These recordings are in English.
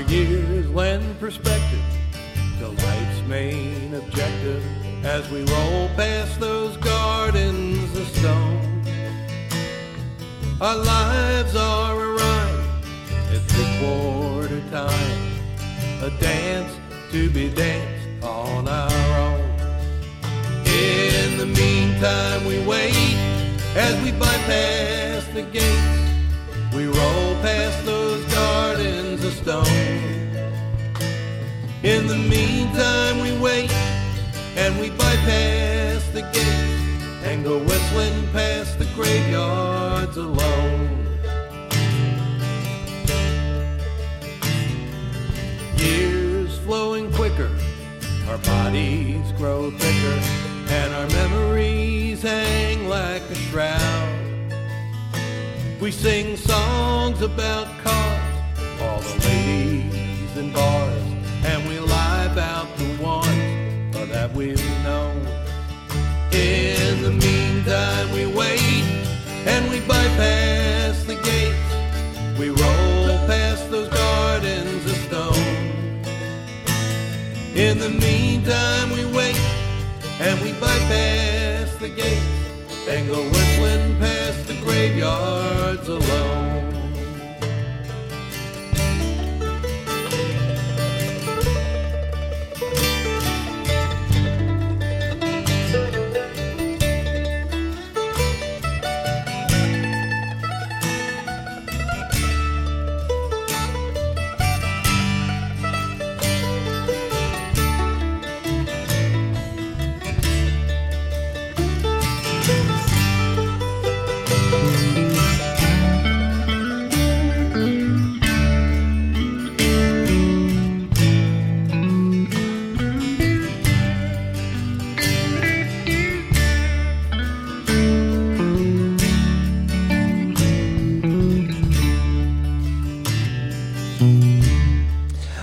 Our years lend perspective to life's main objective as we roll past those gardens of stone. Our lives are a rhyme at three quarter time, a dance to be danced on our own. In the meantime, we wait as we bypass the gates. We roll past those gardens of stone. In the meantime, we wait and we bypass the gates and go whistling past the graveyards alone. Years flowing quicker, our bodies grow thicker, and our memories hang like a shroud. We sing songs about cars, all the ladies in bars, and we lie about the ones that we've known. In the meantime, we wait and we bypass the gates. We roll past those gardens of stone. In the meantime, we wait and we bypass the gates and go whistling past the graveyards alone.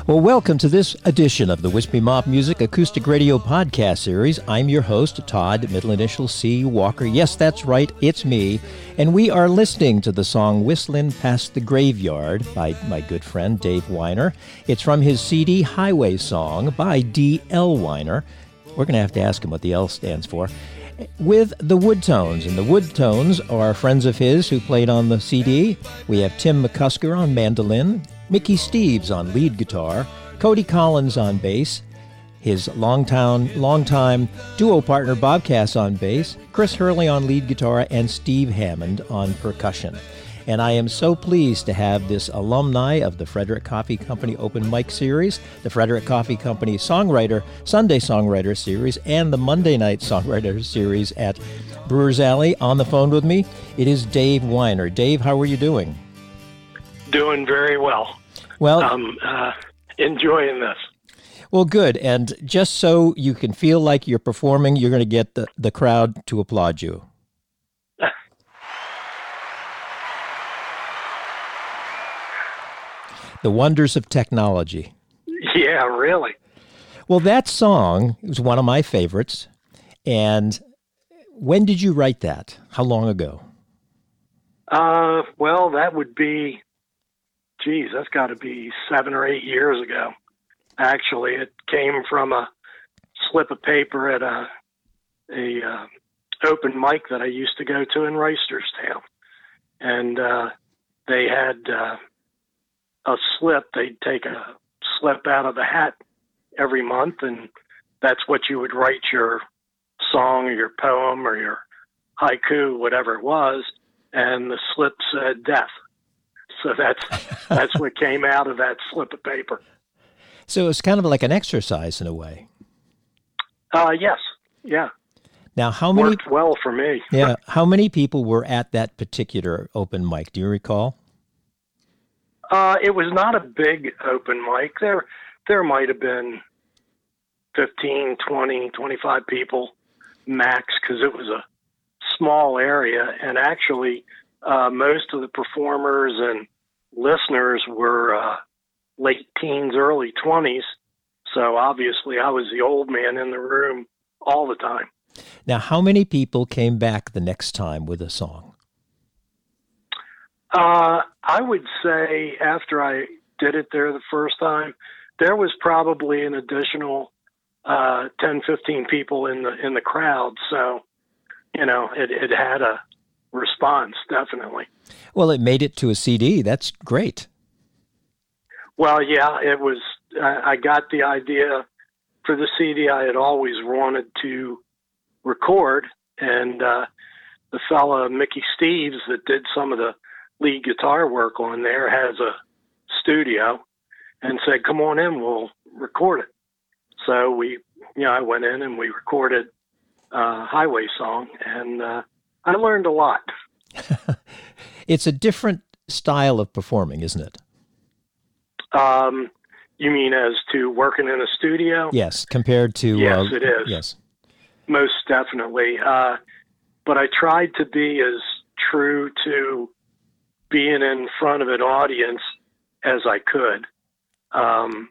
Well, welcome to this edition of the Wispy Mop Music Acoustic Radio Podcast Series. I'm your host, Todd, middle initial C. Walker. Yes, that's right, it's me. And we are listening to the song Whistling Past the Graveyard by my good friend Dave Weiner. It's from his CD Highway Song by D.L. Weiner. We're going to have to ask him what the L stands for with the Woodtones. And the Woodtones are friends of his who played on the CD. We have Tim McCusker on mandolin, Mickey Steves on lead guitar, Cody Collins on bass, his longtime, longtime duo partner Bob Cass on bass, Chris Hurley on lead guitar, and Steve Hammond on percussion. And I am so pleased to have this alumni of the Frederick Coffee Company Open Mic Series, the Frederick Coffee Company Songwriter, Sunday Songwriter Series, and the Monday Night Songwriter Series at Brewers Alley on the phone with me. It is Dave Weiner. Dave, how are you doing? Doing very well. Well, um, uh, enjoying this. Well, good. And just so you can feel like you're performing, you're going to get the, the crowd to applaud you. the wonders of technology. Yeah, really. Well, that song was one of my favorites. And when did you write that? How long ago? Uh, well, that would be, geez, that's got to be seven or eight years ago. Actually, it came from a slip of paper at a a uh, open mic that I used to go to in Reisterstown, and uh, they had uh, a slip. They'd take a slip out of the hat every month, and that's what you would write your song or your poem or your haiku, whatever it was. And the slip said death. So that's that's what came out of that slip of paper. So it's kind of like an exercise in a way. Uh, yes, yeah. Now, how many? Worked well for me. yeah, how many people were at that particular open mic? Do you recall? Uh, it was not a big open mic. There, there might have been 15, 20, 25 people max because it was a small area. And actually, uh, most of the performers and listeners were uh, late teens, early 20s. So obviously, I was the old man in the room all the time. Now, how many people came back the next time with a song? Uh, I would say after I did it there the first time, there was probably an additional uh, 10, 15 people in the in the crowd. So, you know, it, it had a response definitely. Well, it made it to a CD. That's great. Well, yeah, it was. I, got the idea for the CD. I had always wanted to record, and uh, the fella Mickey Steves that did some of the lead guitar work on there has a studio, and said, "Come on in, we'll record it." So we, you know, I went in and we recorded uh, Highway Song, and uh, I learned a lot. it's a different style of performing, isn't it? Um, you mean as to working in a studio? Yes, compared to yes, uh, it is. Yes, most definitely. Uh, but I tried to be as true to being in front of an audience as I could. Um,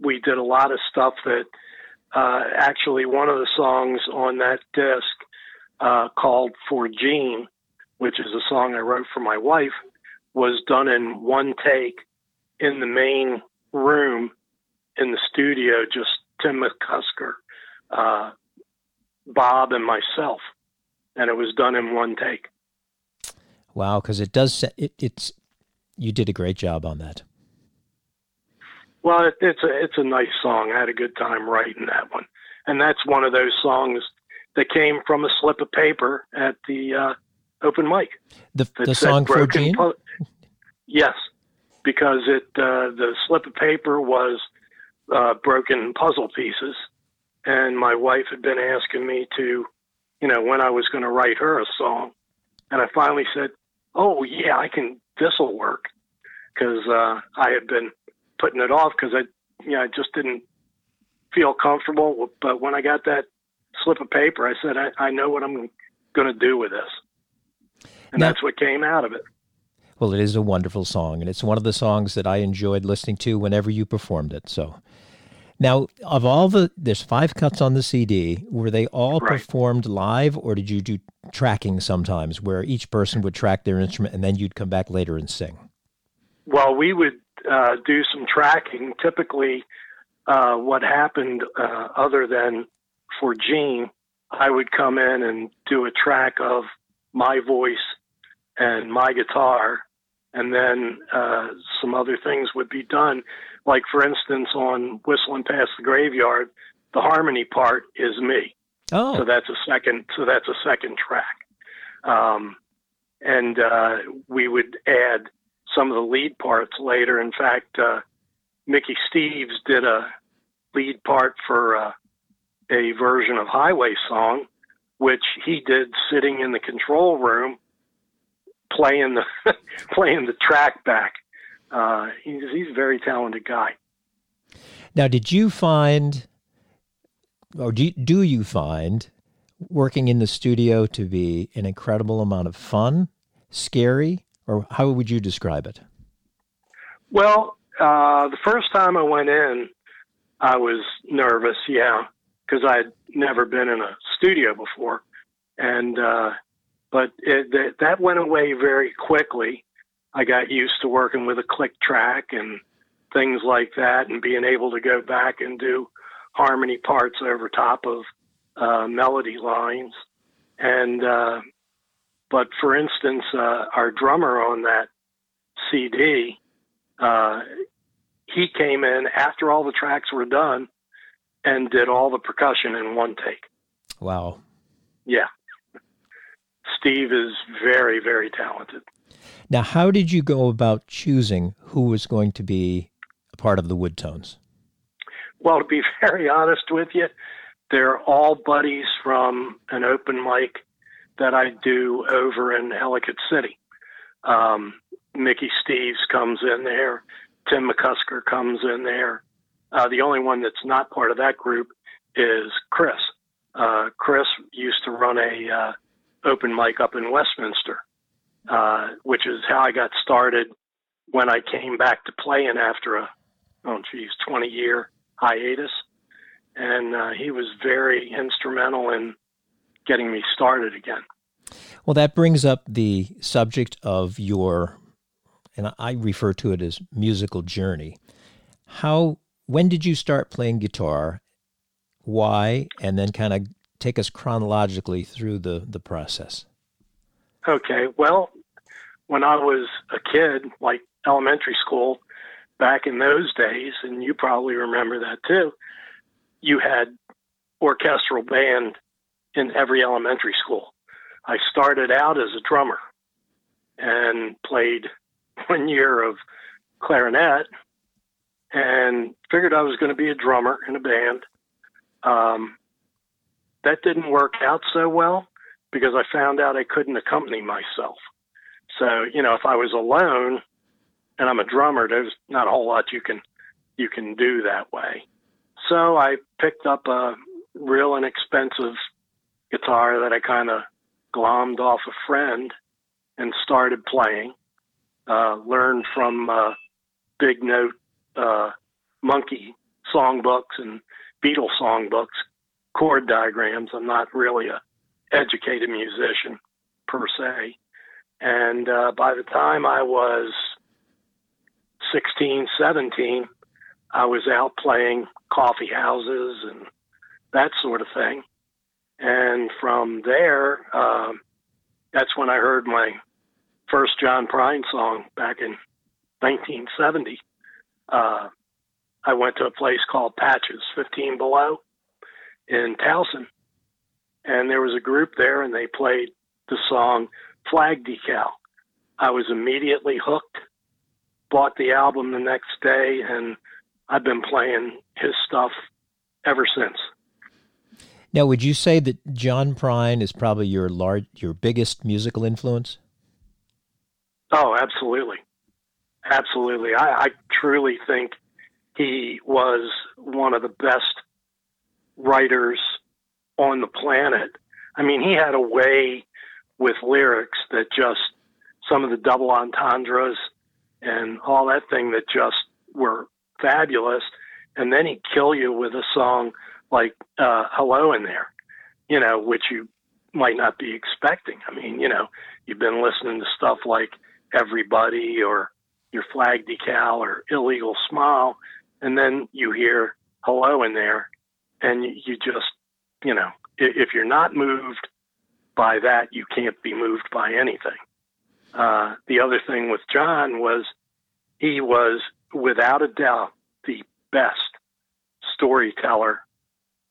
we did a lot of stuff that uh, actually one of the songs on that disc uh, called For Jean, which is a song I wrote for my wife, was done in one take in the main room in the studio, just Tim McCusker, uh, Bob, and myself, and it was done in one take. Wow, because it does. It, it's you did a great job on that. Well, it, it's a it's a nice song. I had a good time writing that one, and that's one of those songs that came from a slip of paper at the uh, open mic. The the song for Jean. Pu- yes, because it uh, the slip of paper was uh, broken puzzle pieces, and my wife had been asking me to, you know, when I was going to write her a song, and I finally said, "Oh yeah, I can. This will work," because uh, I had been putting it off because I, you know, I just didn't feel comfortable. But when I got that slip of paper, I said, "I, I know what I'm going to do with this," and now, that's what came out of it. Well, it is a wonderful song, and it's one of the songs that I enjoyed listening to whenever you performed it. So, now of all the there's five cuts on the CD. Were they all right. performed live, or did you do tracking sometimes, where each person would track their instrument and then you'd come back later and sing? Well, we would uh, do some tracking. Typically, uh, what happened, uh, other than for Jean, I would come in and do a track of my voice and my guitar, and then uh, some other things would be done. Like for instance, on "Whistling Past the Graveyard," the harmony part is me. Oh, so that's a second. So that's a second track, um, and uh, we would add some of the lead parts later. In fact, uh, Mickey Steves did a lead part for uh, a version of Highway Song, which he did sitting in the control room playing the playing the track back. Uh, he's he's a very talented guy. Now, did you find, or do you, do you find, working in the studio to be an incredible amount of fun, scary, or how would you describe it? Well, uh, the first time I went in, I was nervous, yeah, because I had never been in a studio before, and uh, but it, that, that went away very quickly. I got used to working with a click track and things like that, and being able to go back and do harmony parts over top of uh, melody lines. And uh, but for instance, uh, our drummer on that CD, uh, he came in after all the tracks were done and did all the percussion in one take. Wow. Yeah. Steve is very, very talented. Now, how did you go about choosing who was going to be a part of the Woodtones? Well, to be very honest with you, they're all buddies from an open mic that I do over in Ellicott City. Um, Mickey Steves comes in there. Tim McCusker comes in there. Uh, the only one that's not part of that group is Chris. Uh, Chris used to run a uh, open mic up in Westminster, uh, which is how I got started when I came back to playing after a oh geez twenty year hiatus, and uh, he was very instrumental in getting me started again. Well, that brings up the subject of your and I refer to it as musical journey. How when did you start playing guitar? Why? And then kind of take us chronologically through the the process. Okay. Well, when I was a kid, like elementary school, back in those days, and you probably remember that too, you had orchestral band in every elementary school. I started out as a drummer and played one year of clarinet and figured I was going to be a drummer in a band. Um, that didn't work out so well because I found out I couldn't accompany myself. So, you know, if I was alone and I'm a drummer, there's not a whole lot you can you can do that way. So I picked up a real inexpensive guitar that I kind of glommed off a friend and started playing. Uh, learned from uh, Big Note uh, Monkees songbooks and Beatles songbooks, chord diagrams. I'm not really a educated musician per se. And uh, by the time I was 16, 17, I was out playing coffee houses and that sort of thing. And from there, um, that's when I heard my first John Prine song back in 1970. Uh, I went to a place called Patches, 15 Below in Towson. And there was a group there, and they played the song Flag Decal. I was immediately hooked, bought the album the next day, and I've been playing his stuff ever since. Now, would you say that John Prine is probably your large, your biggest musical influence? Oh, absolutely, absolutely. I, I truly think he was one of the best writers on the planet. I mean, he had a way with lyrics that just some of the double entendres and all that thing that just were fabulous. And then he'd kill you with a song like uh, hello in there, you know, which you might not be expecting. I mean, you know, you've been listening to stuff like Everybody or Your Flag Decal or Illegal Smile, and then you hear hello in there, and you just, you know, if you're not moved by that, you can't be moved by anything. Uh, the other thing with John was he was, without a doubt, the best storyteller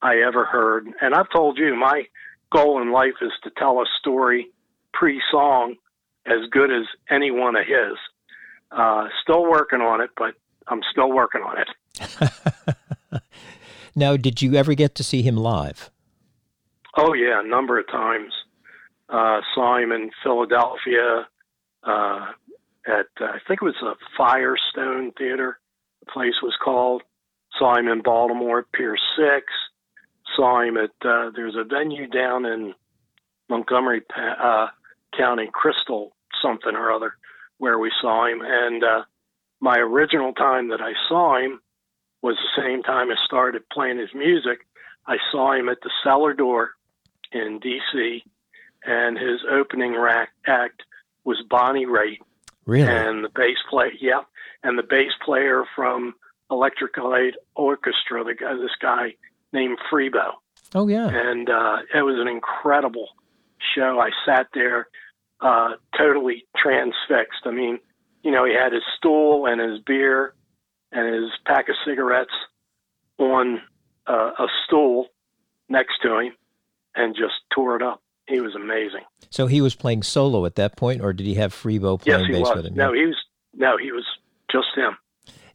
I ever heard. And I've told you, my goal in life is to tell a story pre song as good as any one of his. Uh, still working on it, but I'm still working on it. now, did you ever get to see him live? Oh, yeah, a number of times. Uh, saw him in Philadelphia uh, at, uh, I think it was a Firestone Theater, the place was called. Saw him in Baltimore at Pier 6 saw him at uh, there's a venue down in Montgomery uh, County, Crystal something or other, where we saw him. And uh, my original time that I saw him was the same time I started playing his music. I saw him at the Cellar Door in D.C. and his opening rack act was Bonnie Raitt. Really? And the bass player, yeah, and the bass player from Electric Light Orchestra, the guy, this guy named Freebo. Oh yeah, and uh, it was an incredible show. I sat there uh, totally transfixed. I mean, you know, he had his stool and his beer and his pack of cigarettes on uh, a stool next to him, and just tore it up. He was amazing. So he was playing solo at that point, or did he have Freebo playing yes, he bass was. with him? No, he was. No, he was just him.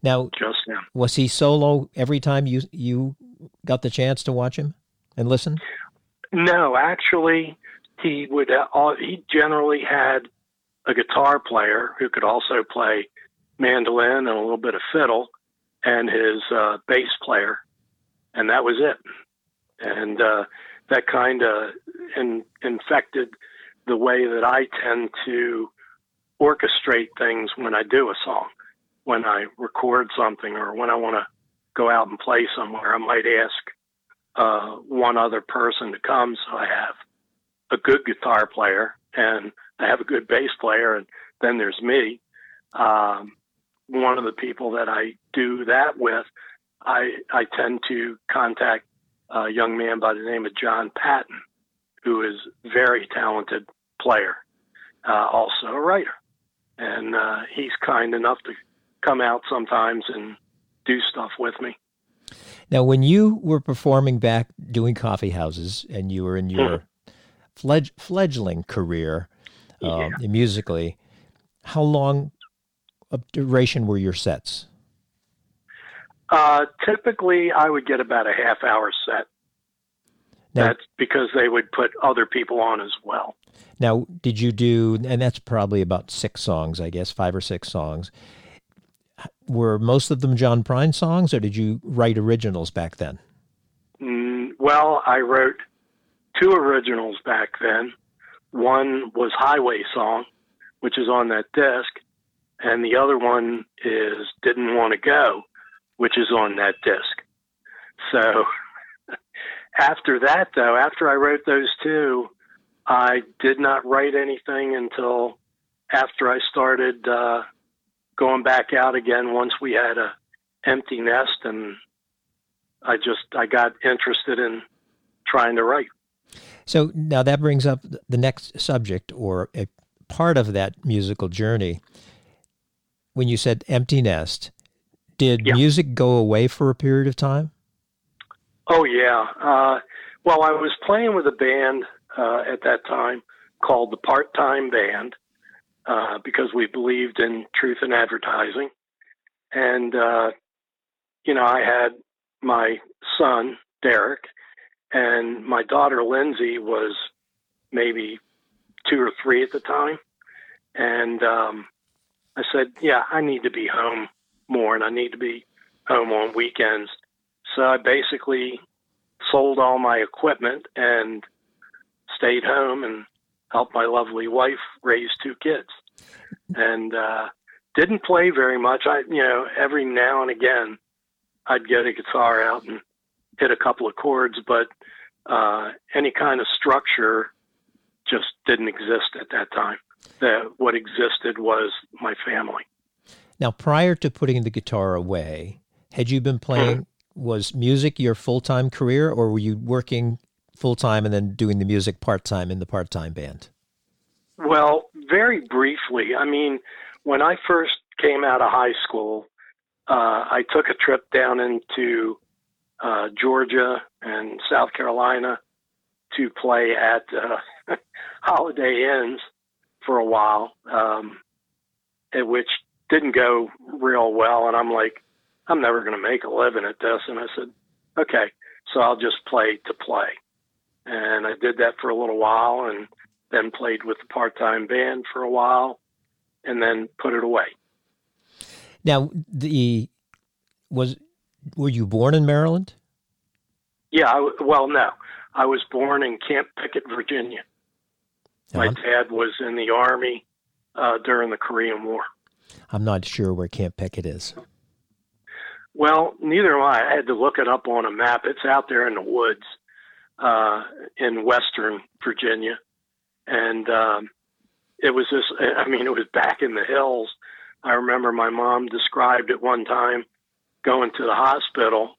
Now, just him. Was he solo every time you you got the chance to watch him and listen? No, actually, he would. Uh, he generally had a guitar player who could also play mandolin and a little bit of fiddle, and his uh, bass player, and that was it. And uh, that kind of in, infected the way that I tend to orchestrate things when I do a song, when I record something, or when I want to go out and play somewhere, I might ask uh, one other person to come. So I have a good guitar player and I have a good bass player, and then there's me. um, one of the people that I do that with, I I tend to contact a young man by the name of John Patton, who is very talented player, uh, also a writer, and uh, he's kind enough to come out sometimes and do stuff with me. Now, when you were performing back doing coffee houses and you were in your mm-hmm. Fledg- fledgling career um, yeah. musically, how long of duration were your sets? Uh, typically, I would get about a half hour set. Now, that's because they would put other people on as well. Now, did you do, and that's probably about six songs, I guess, five or six songs were most of them John Prine songs, or did you write originals back then? Mm, well, I wrote two originals back then. One was Highway Song, which is on that disc, and the other one is Didn't Want to Go, which is on that disc. So after that, though, after I wrote those two, I did not write anything until after I started uh, going back out again once we had a empty nest and I just I got interested in trying to write. So now that brings up the next subject or a part of that musical journey. When you said empty nest, did yeah. music go away for a period of time? Oh yeah. Uh, well, I was playing with a band uh, at that time called the Part Time Band, uh, because we believed in truth in advertising. And, uh, you know, I had my son, Derek, and my daughter, Lindsay, was maybe two or three at the time. And um, I said, yeah, I need to be home more and I need to be home on weekends. So I basically sold all my equipment and stayed home and helped my lovely wife raise two kids, and uh, didn't play very much. I, you know, every now and again, I'd get a guitar out and hit a couple of chords, but uh, any kind of structure just didn't exist at that time. That what existed was my family. Now, prior to putting the guitar away, had you been playing? Mm-hmm. Was music your full time career, or were you working full time and then doing the music part time in the part time band? Well, very briefly. I mean, when I first came out of high school, uh, I took a trip down into uh, Georgia and South Carolina to play at uh, Holiday Inns for a while, um, which didn't go real well. And I'm like, I'm never going to make a living at this. And I said, okay, so I'll just play to play and I did that for a little while, and then played with the part-time band for a while, and then put it away. Now, the was were you born in Maryland? Yeah, I, well, no, I was born in Camp Pickett, Virginia. Uh-huh. My dad was in the army uh, during the Korean War. I'm not sure where Camp Pickett is. Well, neither am I. I had to look it up on a map. It's out there in the woods uh, in Western Virginia, and um, it was just I mean, it was back in the hills. I remember my mom described it one time going to the hospital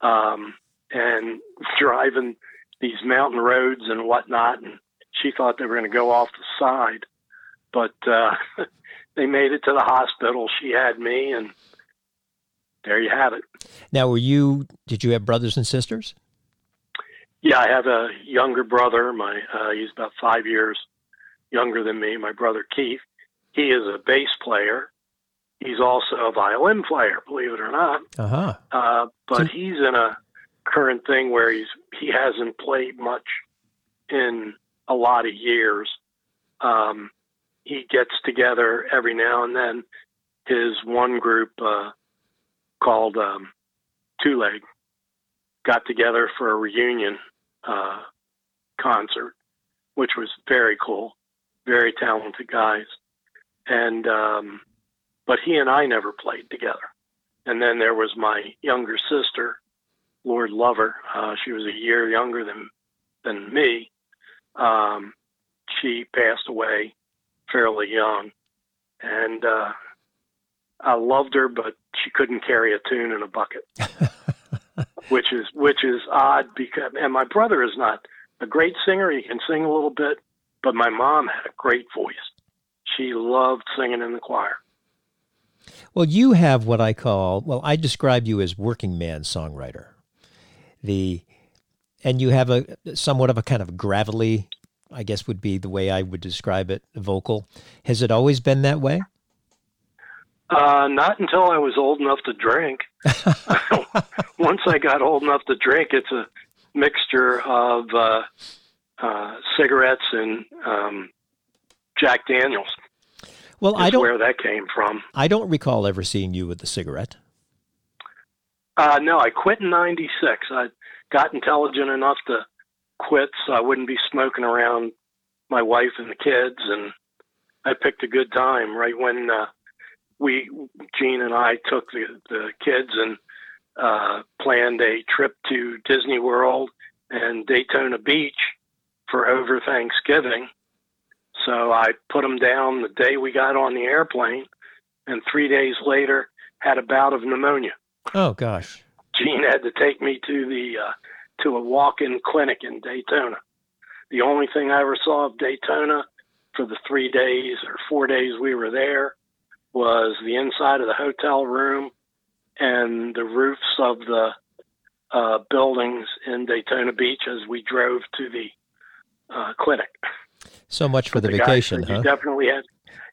um, and driving these mountain roads and whatnot, and she thought they were going to go off the side, but uh, they made it to the hospital. She had me, and there you have it. Now, were you? Did you have brothers and sisters? Yeah, I have a younger brother. My uh, he's about five years younger than me. My brother Keith. He is a bass player. He's also a violin player, believe it or not. Uh-huh. Uh, but so- he's in a current thing where he's he hasn't played much in a lot of years. Um, he gets together every now and then. His one group uh, called um, Two Leg got together for a reunion uh, concert, which was very cool. Very talented guys, and um, but he and I never played together. And then there was my younger sister, Lord Lover. Uh, she was a year younger than than me. Um, she passed away fairly young, and uh, I loved her, but she couldn't carry a tune in a bucket, which is which is odd because and my brother is not a great singer. He can sing a little bit, but my mom had a great voice. She loved singing in the choir. Well, you have what I call well, I describe you as working man songwriter. The and you have a somewhat of a kind of gravelly, I guess would be the way I would describe it, vocal. Has it always been that way? Uh, not until I was old enough to drink. Once I got old enough to drink, it's a mixture of uh, uh, cigarettes and um, Jack Daniels. Well, I don't where that came from. I don't recall ever seeing you with a cigarette. Uh, no, I quit in '96. I got intelligent enough to quit, so I wouldn't be smoking around my wife and the kids, and I picked a good time right when uh, we, Jean and I, took the the kids and uh, planned a trip to Disney World and Daytona Beach for over Thanksgiving. So I put them down the day we got on the airplane, and three days later had a bout of pneumonia. Oh gosh! Jean had to take me to the uh, to a walk-in clinic in Daytona. The only thing I ever saw of Daytona for the three days or four days we were there was the inside of the hotel room and the roofs of the uh, buildings in Daytona Beach as we drove to the uh, clinic. So much for the, the vacation, huh? definitely had.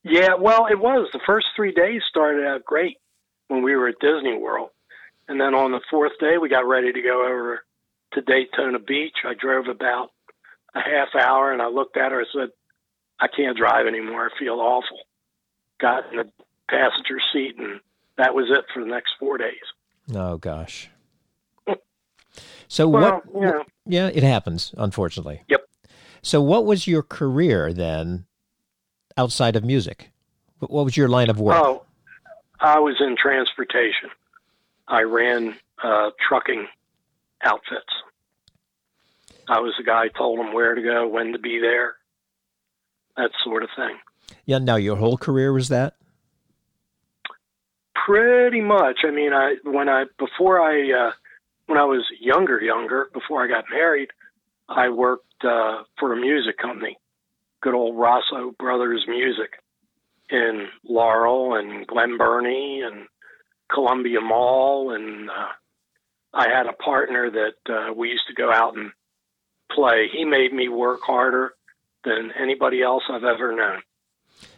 Yeah, well, it was. The first three days started out great when we were at Disney World. And then on the fourth day, we got ready to go over to Daytona Beach. I drove about a half hour and I looked at her and said, I can't drive anymore. I feel awful. Got in the passenger seat and that was it for the next four days. Oh, gosh. So well, what? Yeah. yeah, it happens, unfortunately. Yep. So, what was your career then outside of music? What was your line of work? Oh, I was in transportation. I ran uh, trucking outfits. I was the guy told them where to go, when to be there, that sort of thing. Yeah. Now, your whole career was that. Pretty much. I mean, I when I before I uh, when I was younger, younger before I got married, I worked uh, for a music company, good old Rosso Brothers Music, in Laurel and Glen Burnie and Columbia Mall, and uh, I had a partner that uh, we used to go out and play. He made me work harder than anybody else I've ever known.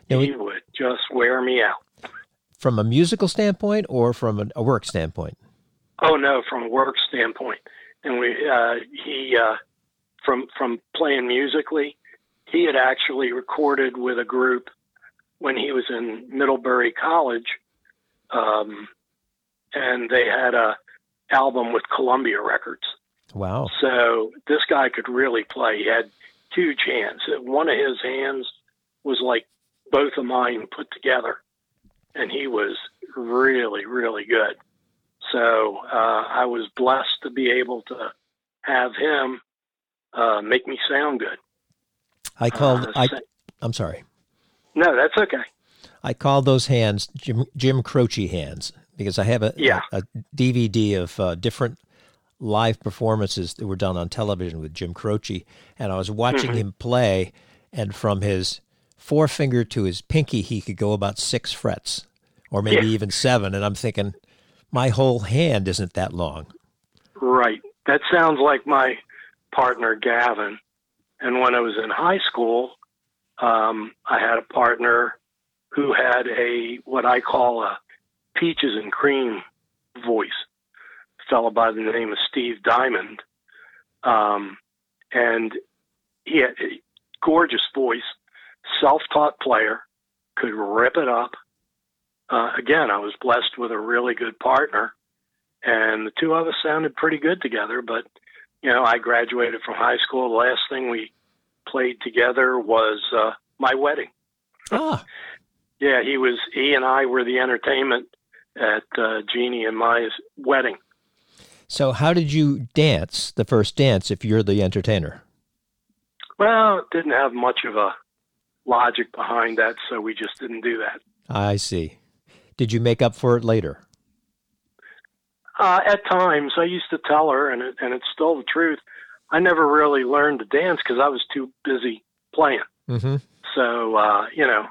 Now, he would just wear me out. From a musical standpoint or from a work standpoint? Oh no, from a work standpoint. And we uh, he uh, from from playing musically, he had actually recorded with a group when he was in Middlebury College, um, and they had a album with Columbia Records. Wow! So this guy could really play. He had huge hands. One of his hands was like both of mine put together, and he was really, really good. So uh, I was blessed to be able to have him uh, make me sound good. I called. Uh, I, I'm sorry. No, that's okay. I called those hands Jim, Jim Croce hands because I have a, yeah. a, a DVD of uh, different live performances that were done on television with Jim Croce, and I was watching mm-hmm. him play, and from his forefinger to his pinky, he could go about six frets, or maybe yeah. even seven, and I'm thinking, my whole hand isn't that long. Right. That sounds like my partner Gavin. And when I was in high school, um, I had a partner who had a what I call a peaches and cream voice, a fellow by the name of Steve Diamond, um, and he had a gorgeous voice, self-taught player, could rip it up. Uh, again, I was blessed with a really good partner, and the two of us sounded pretty good together. But you know, I graduated from high school. The last thing we played together was uh, my wedding. Ah. yeah, he was. He and I were the entertainment at uh, Jeannie and my wedding. So, how did you dance the first dance if you're the entertainer? Well, it didn't have much of a logic behind that, so we just didn't do that. I see. Did you make up for it later? Uh, at times, I used to tell her, and it, and it's still the truth. I never really learned to dance because I was too busy playing. Mm-hmm. So uh, you know,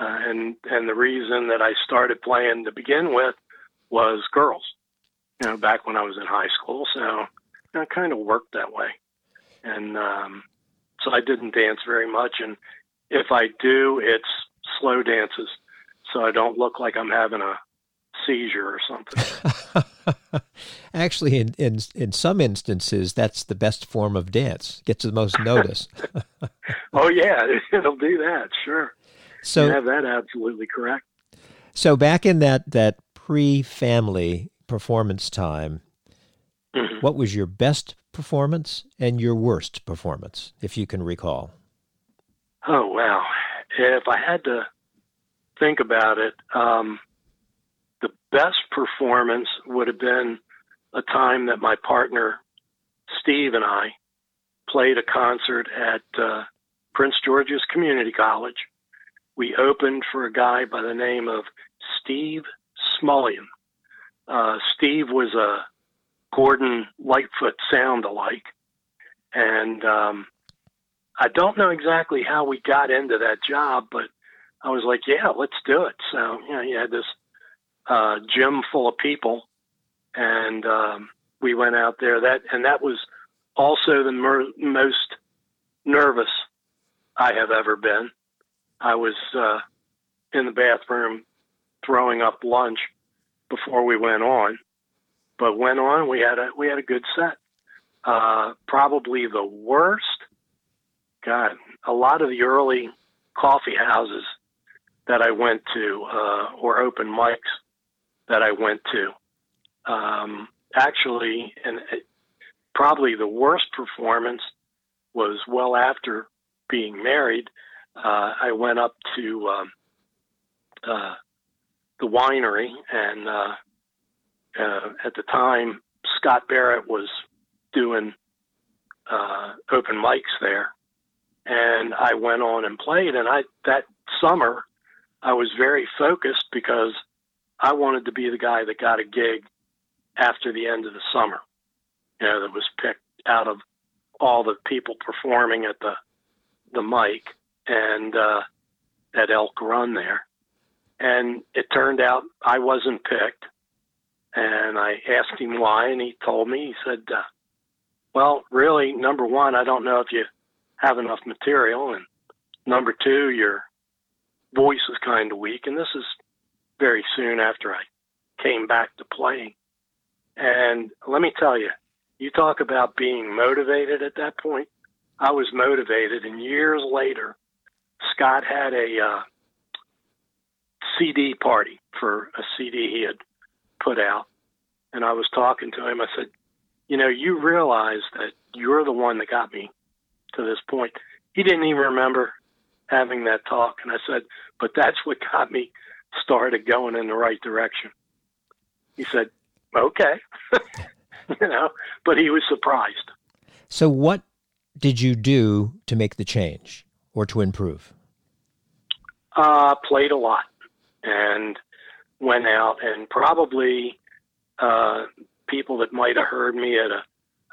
uh, and and the reason that I started playing to begin with was girls. You know, back when I was in high school, so you know, it kind of worked that way. And um, so I didn't dance very much, and if I do, it's slow dances, so I don't look like I'm having a seizure or something. Actually, in, in in some instances, that's the best form of dance. Gets the most notice. oh yeah, it'll do that. Sure. So you have that absolutely correct. So back in that that pre-family performance time, Mhm. what was your best performance and your worst performance, if you can recall? Oh wow! If I had to think about it, um, best performance would have been a time that my partner Steve and I played a concert at uh, Prince George's Community College. We opened for a guy by the name of Steve Smullian. Uh, Steve was a Gordon Lightfoot sound alike, and um, I don't know exactly how we got into that job, but I was like, yeah, let's do it. So, you know, you had this uh, gym full of people, and um, we went out there. That and that was also the mer- most nervous I have ever been. I was uh, in the bathroom throwing up lunch before we went on, but went on. We had a we had a good set. Uh, probably the worst God, a lot of the early coffee houses that I went to, uh, or open mics that I went to, um, actually, and it, probably the worst performance was well after being married. Uh, I went up to um, uh, the winery, and uh, uh, at the time, Scott Barrett was doing uh, open mics there and I went on and played. And I that summer, I was very focused because I wanted to be the guy that got a gig after the end of the summer. You know, that was picked out of all the people performing at the the mic and uh, at Elk Run there. And it turned out I wasn't picked. And I asked him why, and he told me. He said, uh, "Well, really, number one, I don't know if you." have enough material, and number two, your voice is kind of weak. And this is very soon after I came back to playing. And let me tell you, you talk about being motivated at that point. I was motivated, and years later, Scott had a uh, CD party for a CD he had put out, and I was talking to him. I said, "You know, you realize that you're the one that got me to this point. He didn't even remember having that talk. And I said, but that's what got me started going in the right direction. He said, okay. you know, but he was surprised. So, what did you do to make the change or to improve? Uh, played a lot and went out and probably uh, people that might have heard me at a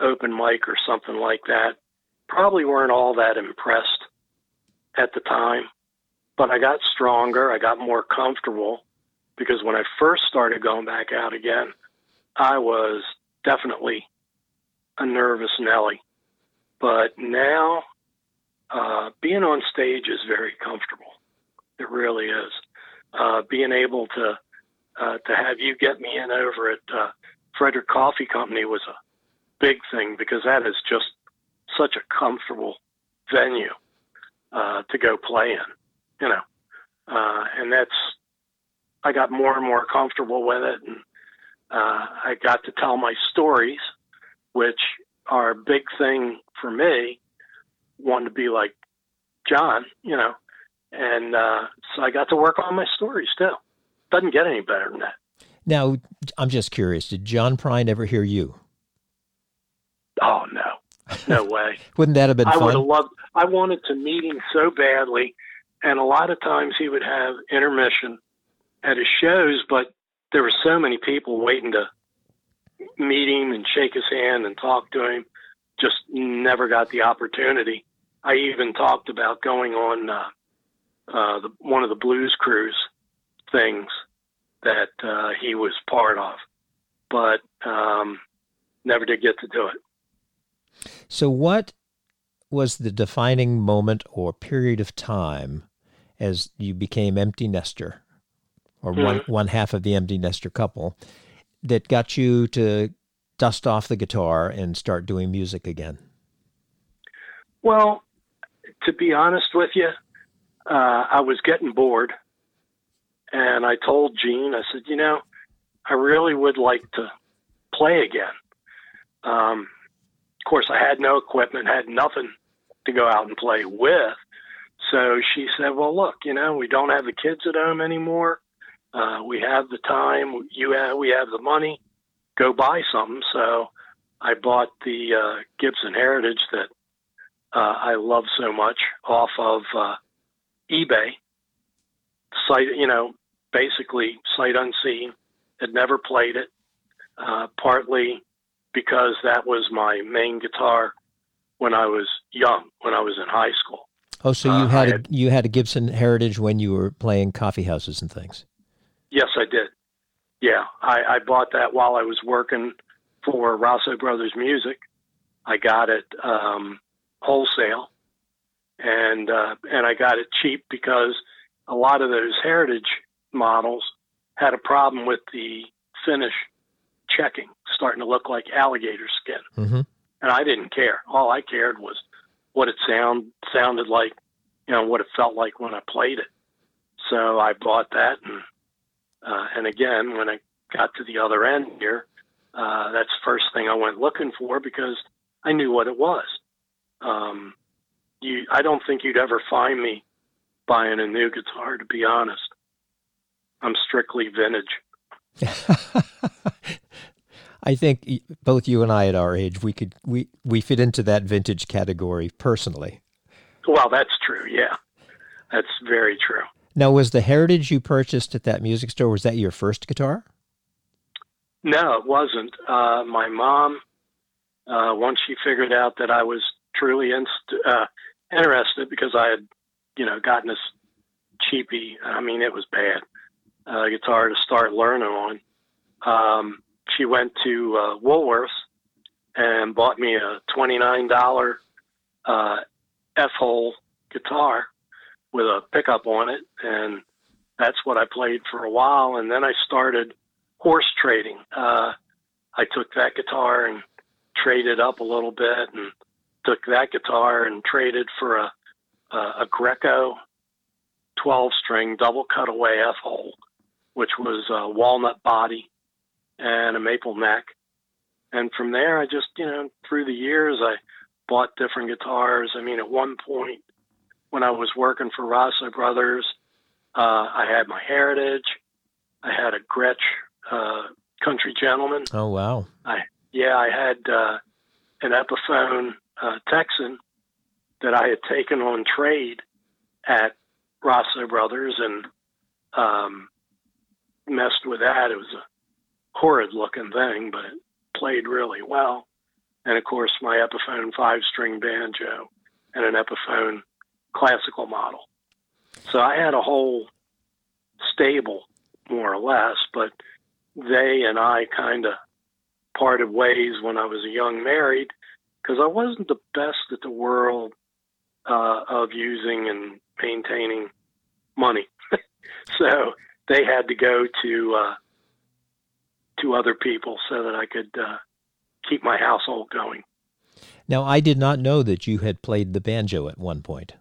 open mic or something like that probably weren't all that impressed at the time, but I got stronger. I got more comfortable because when I first started going back out again, I was definitely a nervous Nelly. But now, uh, being on stage is very comfortable. It really is. Uh, being able to uh, to have you get me in over at uh, Frederick Coffee Company was a big thing because that is just such a comfortable venue uh, to go play in, you know, uh, and that's I got more and more comfortable with it, and uh, I got to tell my stories, which are a big thing for me. Wanting to be like John, you know, and uh, so I got to work on my stories too. Doesn't get any better than that. Now, I'm just curious. Did John Prine ever hear you? Oh no, no way. Wouldn't that have been I would have loved. I wanted to meet him so badly, and a lot of times he would have intermission, at his shows, but there were so many people waiting to meet him and shake his hand and talk to him. Just never got the opportunity. I even talked about going on uh, uh, the, one of the Blues Cruise things that uh, he was part of, but um, never did get to do it. So, what was the defining moment or period of time as you became empty nester, or mm-hmm. one one half of the empty nester couple, that got you to dust off the guitar and start doing music again? Well, to be honest with you, uh, I was getting bored, and I told Jean, I said, you know, I really would like to play again. Um, of course, I had no equipment, had nothing to go out and play with. So she said, "Well, look, you know, we don't have the kids at home anymore. Uh, we have the time. You have, we have the money. Go buy something." So I bought the uh, Gibson Heritage that uh, I love so much off of uh, eBay. Sight, you know, basically sight unseen. Had never played it. Uh, partly because that was my main guitar when I was young, when I was in high school. Oh, so you uh, had, had, a, you had a Gibson Heritage when you were playing coffee houses and things. Yes, I did. Yeah, I, I bought that while I was working for Rosso Brothers Music. I got it um, wholesale, and uh, and I got it cheap because a lot of those Heritage models had a problem with the finish checking, starting to look like alligator skin. Mm-hmm. And I didn't care. All I cared was what it sound sounded like, you know, what it felt like when I played it. So I bought that, and uh, and again, when I got to the other end here, uh, that's the first thing I went looking for because I knew what it was. Um, you, I don't think you'd ever find me buying a new guitar, to be honest. I'm strictly vintage. I think both you and I at our age, we could we we fit into that vintage category personally. Well, that's true. Yeah, that's very true. Now, was the Heritage you purchased at that music store was that your first guitar? No, it wasn't. Uh, my mom, uh, once she figured out that I was truly inst- uh, interested, because I had, you know, gotten this cheapy. I mean, it was bad uh, guitar to start learning on. Um, she went to uh, Woolworths and bought me a $29 uh, F hole guitar with a pickup on it. And that's what I played for a while. And then I started horse trading. Uh, I took that guitar and traded up a little bit and took that guitar and traded for a, a, a Greco 12 string double cutaway F hole, which was a walnut body and a maple neck. And from there, I just, you know, through the years, I bought different guitars. I mean, at one point, when I was working for Rosso Brothers, uh, I had my Heritage. I had a Gretsch uh, Country Gentleman. Oh wow! I yeah, I had uh, an Epiphone uh, Texan that I had taken on trade at Rosso Brothers and um, messed with that. It was a horrid looking thing, but it played really well. And of course, my Epiphone five string banjo and an Epiphone classical model. So I had a whole stable, more or less, but they and I kind of parted ways when I was a young married because I wasn't the best at the world uh, of using and maintaining money. so they had to go to uh, to other people so that I could uh, keep my household going. Now, I did not know that you had played the banjo at one point.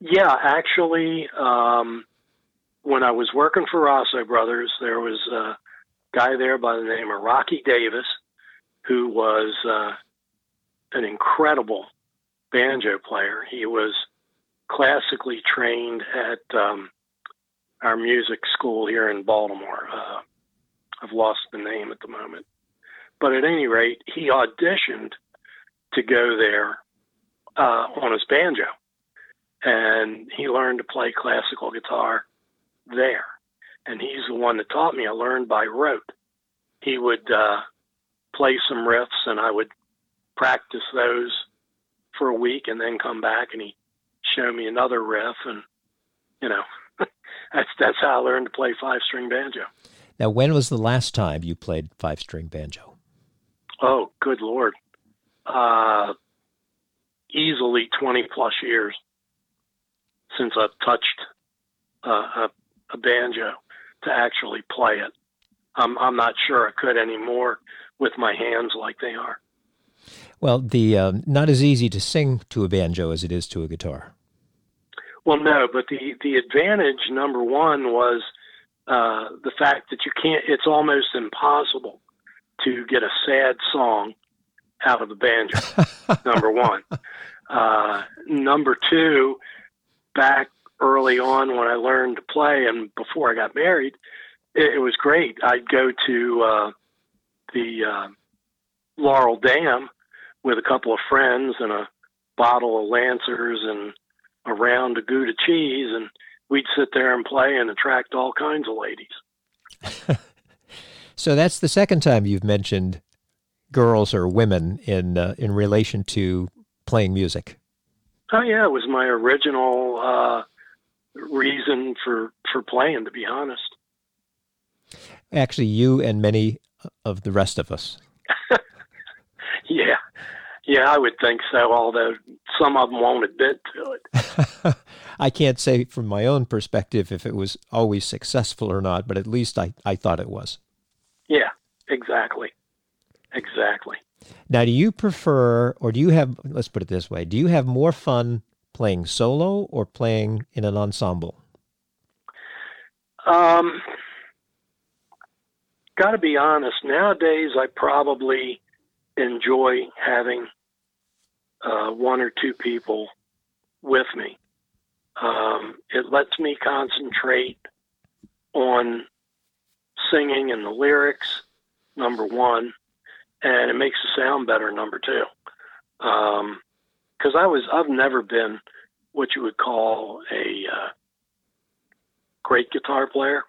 Yeah, actually, um, when I was working for Rosso Brothers, there was a guy there by the name of Rocky Davis, who was uh, an incredible banjo player. He was classically trained at um, our music school here in Baltimore. Uh, I've lost the name at the moment. But at any rate, he auditioned to go there uh, on his banjo. And he learned to play classical guitar there. and he's the one that taught me. I learned by rote. He would uh, play some riffs, and I would practice those for a week, and then come back and he show me another riff, and you know, that's that's how I learned to play five string banjo. Now, when was the last time you played five string banjo? Oh, good lord, uh, easily twenty plus years since I've touched uh, a, a banjo to actually play it. I'm I'm not sure I could anymore with my hands like they are. Well, the um, not as easy to sing to a banjo as it is to a guitar. Well, no, but the the advantage number one was uh, the fact that you can't. It's almost impossible to get a sad song out of the banjo. number one. Uh, number two, back early on when I learned to play and before I got married, it, it was great. I'd go to uh, the uh, Laurel Dam with a couple of friends and a bottle of Lancers and a round of Gouda cheese, and we'd sit there and play and attract all kinds of ladies. so that's the second time you've mentioned girls or women in uh, in relation to playing music. Oh yeah, it was my original uh, reason for for playing. To be honest, actually, you and many of the rest of us. yeah, yeah, I would think so. Although some of them won't admit to it. I can't say from my own perspective if it was always successful or not, but at least I, I thought it was. Yeah, exactly. Exactly. Now, do you prefer, or do you have, let's put it this way, do you have more fun playing solo or playing in an ensemble? Um, got to be honest, nowadays I probably enjoy having uh, one or two people with me. Um, it lets me concentrate on singing and the lyrics, number one, and it makes the sound better, number two. Because um, I was, I've never been what you would call a uh, great guitar player.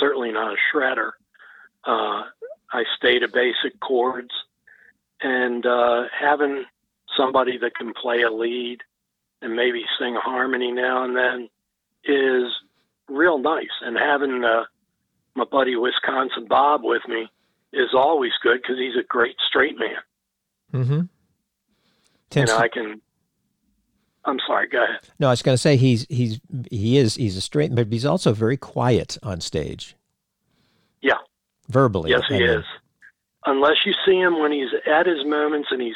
Certainly not a shredder. Uh, I stayed to basic chords, and uh, having somebody that can play a lead and maybe sing harmony now and then is real nice. And having uh, my buddy Wisconsin Bob with me is always good because he's a great straight man. Mm-hmm. And I can. I'm sorry. Go ahead. No, I was going to say he's he's he is he's a straight, but he's also very quiet on stage. Yeah. Verbally. Yes, he is. Unless you see him when he's at his moments and he's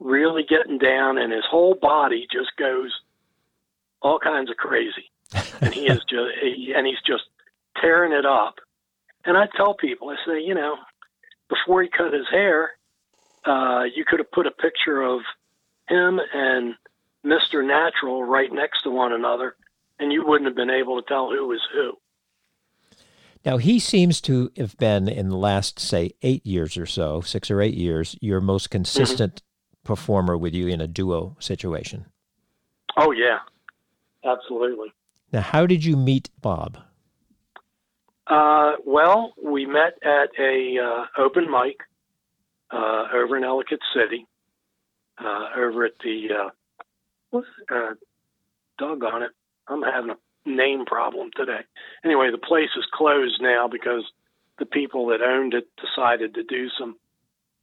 really getting down, and his whole body just goes all kinds of crazy, and he is just he, and he's just tearing it up. And I tell people, I say, you know, before he cut his hair, uh, you could have put a picture of him and Mr. Natural right next to one another, and you wouldn't have been able to tell who was who. Now, he seems to have been, in the last, say, eight years or so, six or eight years, your most mm-hmm. consistent performer with you in a duo situation. Oh yeah, absolutely. Now, how did you meet Bob? Uh, well, we met at a uh, open mic uh, over in Ellicott City, uh, over at the uh, what's uh, doggone it, I'm having a name problem today. Anyway, the place is closed now because the people that owned it decided to do some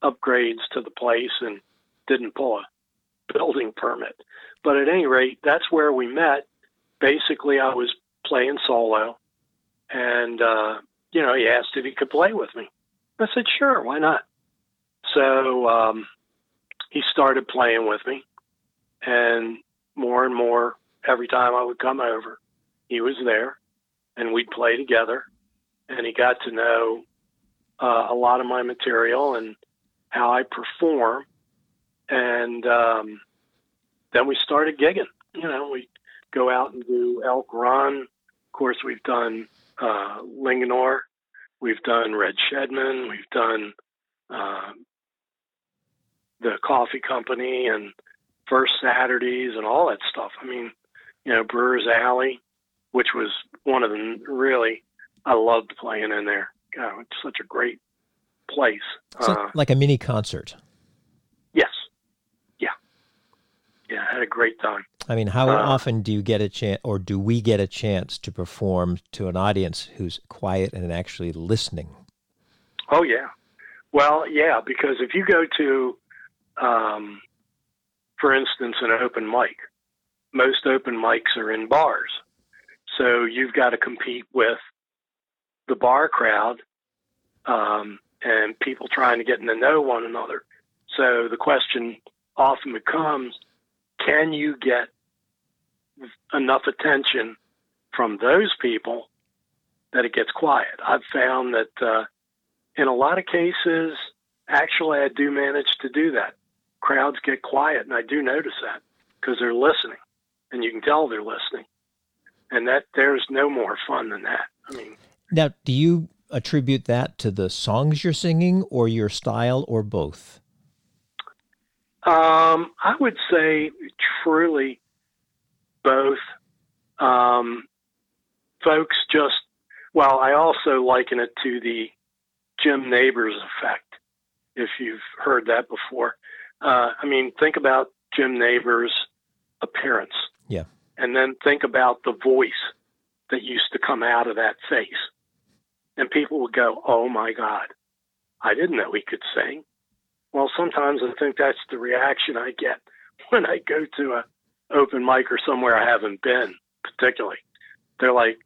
upgrades to the place and didn't pull a building permit. But at any rate, that's where we met. Basically, I was playing solo, and uh, you know, he asked if he could play with me. I said, sure, why not? So um, he started playing with me, and more and more every time I would come over, he was there, and we'd play together. And he got to know uh, a lot of my material and how I perform and um, then we started gigging. You know, we go out and do Elk Run. Of course, we've done uh, Linganore, we've done Red Shedman, we've done uh, the Coffee Company and First Saturdays and all that stuff. I mean, you know, Brewers Alley, which was one of the really I loved playing in there. God, it's such a great place. Uh, like a mini concert. Yes. Yeah. Yeah, I had a great time. I mean, how uh, often do you get a chance, or do we get a chance to perform to an audience who's quiet and actually listening? Oh yeah, well yeah, because if you go to, um, for instance, an open mic, most open mics are in bars, so you've got to compete with the bar crowd um, and people trying to get to know one another. So the question often becomes, can you get enough attention from those people that it gets quiet. I've found that uh, in a lot of cases, actually, I do manage to do that. Crowds get quiet, and I do notice that because they're listening, and you can tell they're listening. And that there's no more fun than that. I mean, now, do you attribute that to the songs you're singing, or your style, or both? Um, I would say truly both. Um, folks just, well, I also liken it to the Jim Nabors effect, if you've heard that before. Uh, I mean, think about Jim Nabors' appearance. Yeah. And then think about the voice that used to come out of that face. And people would go, oh my God, I didn't know he could sing. Well, sometimes I think that's the reaction I get when I go to a open mic or somewhere I haven't been, particularly. They're like,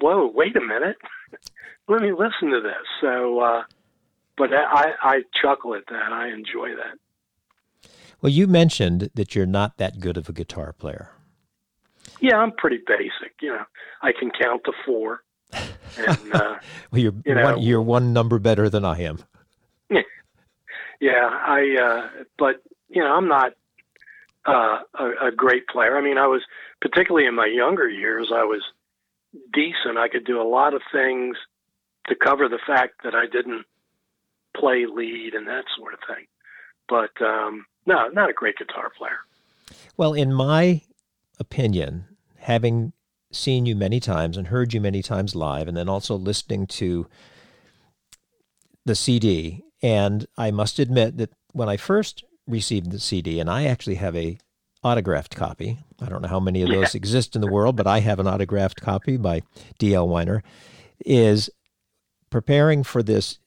whoa, wait a minute. Let me listen to this. So, uh, but I, I chuckle at that. I enjoy that. Well, you mentioned that you're not that good of a guitar player. Yeah, I'm pretty basic. You know, I can count to four. And, uh, well, you're you know, one, you're one number better than I am. Yeah, I. Uh, but you know, I'm not uh, a, a great player. I mean, I was particularly in my younger years. I was decent. I could do a lot of things to cover the fact that I didn't play lead and that sort of thing. But um, no, not a great guitar player. Well, in my opinion, having seen you many times and heard you many times live, and then also listening to the CD, and I must admit that when I first received the CD, and I actually have a autographed copy. I don't know how many of those exist in the world, but I have an autographed copy by D.L. Weiner. Is preparing for this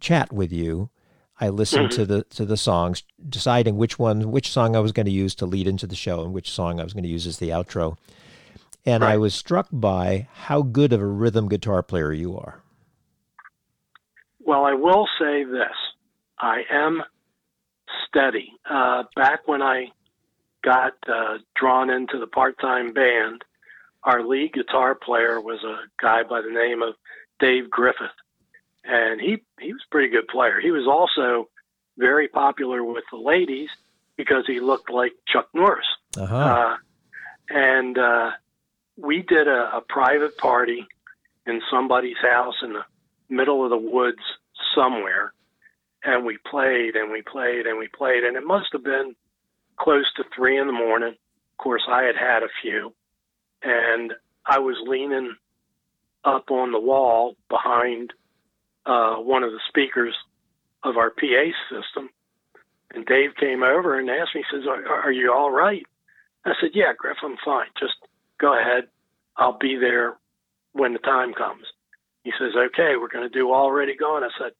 chat with you. I listened mm-hmm. to the to the songs, deciding which one, which song I was going to use to lead into the show, and which song I was going to use as the outro. And right. I was struck by how good of a rhythm guitar player you are. Well, I will say this: I am steady. Uh, back when I got uh, drawn into the part-time band, our lead guitar player was a guy by the name of Dave Griffith, and he he was a pretty good player. He was also very popular with the ladies because he looked like Chuck Norris. Uh-huh. Uh, and uh, we did a, a private party in somebody's house in the middle of the woods somewhere and we played and we played and we played, and it must have been close to three in the morning. Of course, I had had a few, and I was leaning up on the wall behind uh, one of the speakers of our PA system. And Dave came over and asked me, he says, are, are you all right? I said, Yeah, Griff, I'm fine. Just go ahead. I'll be there when the time comes. He says, Okay, we're going to do Already Gone. I said,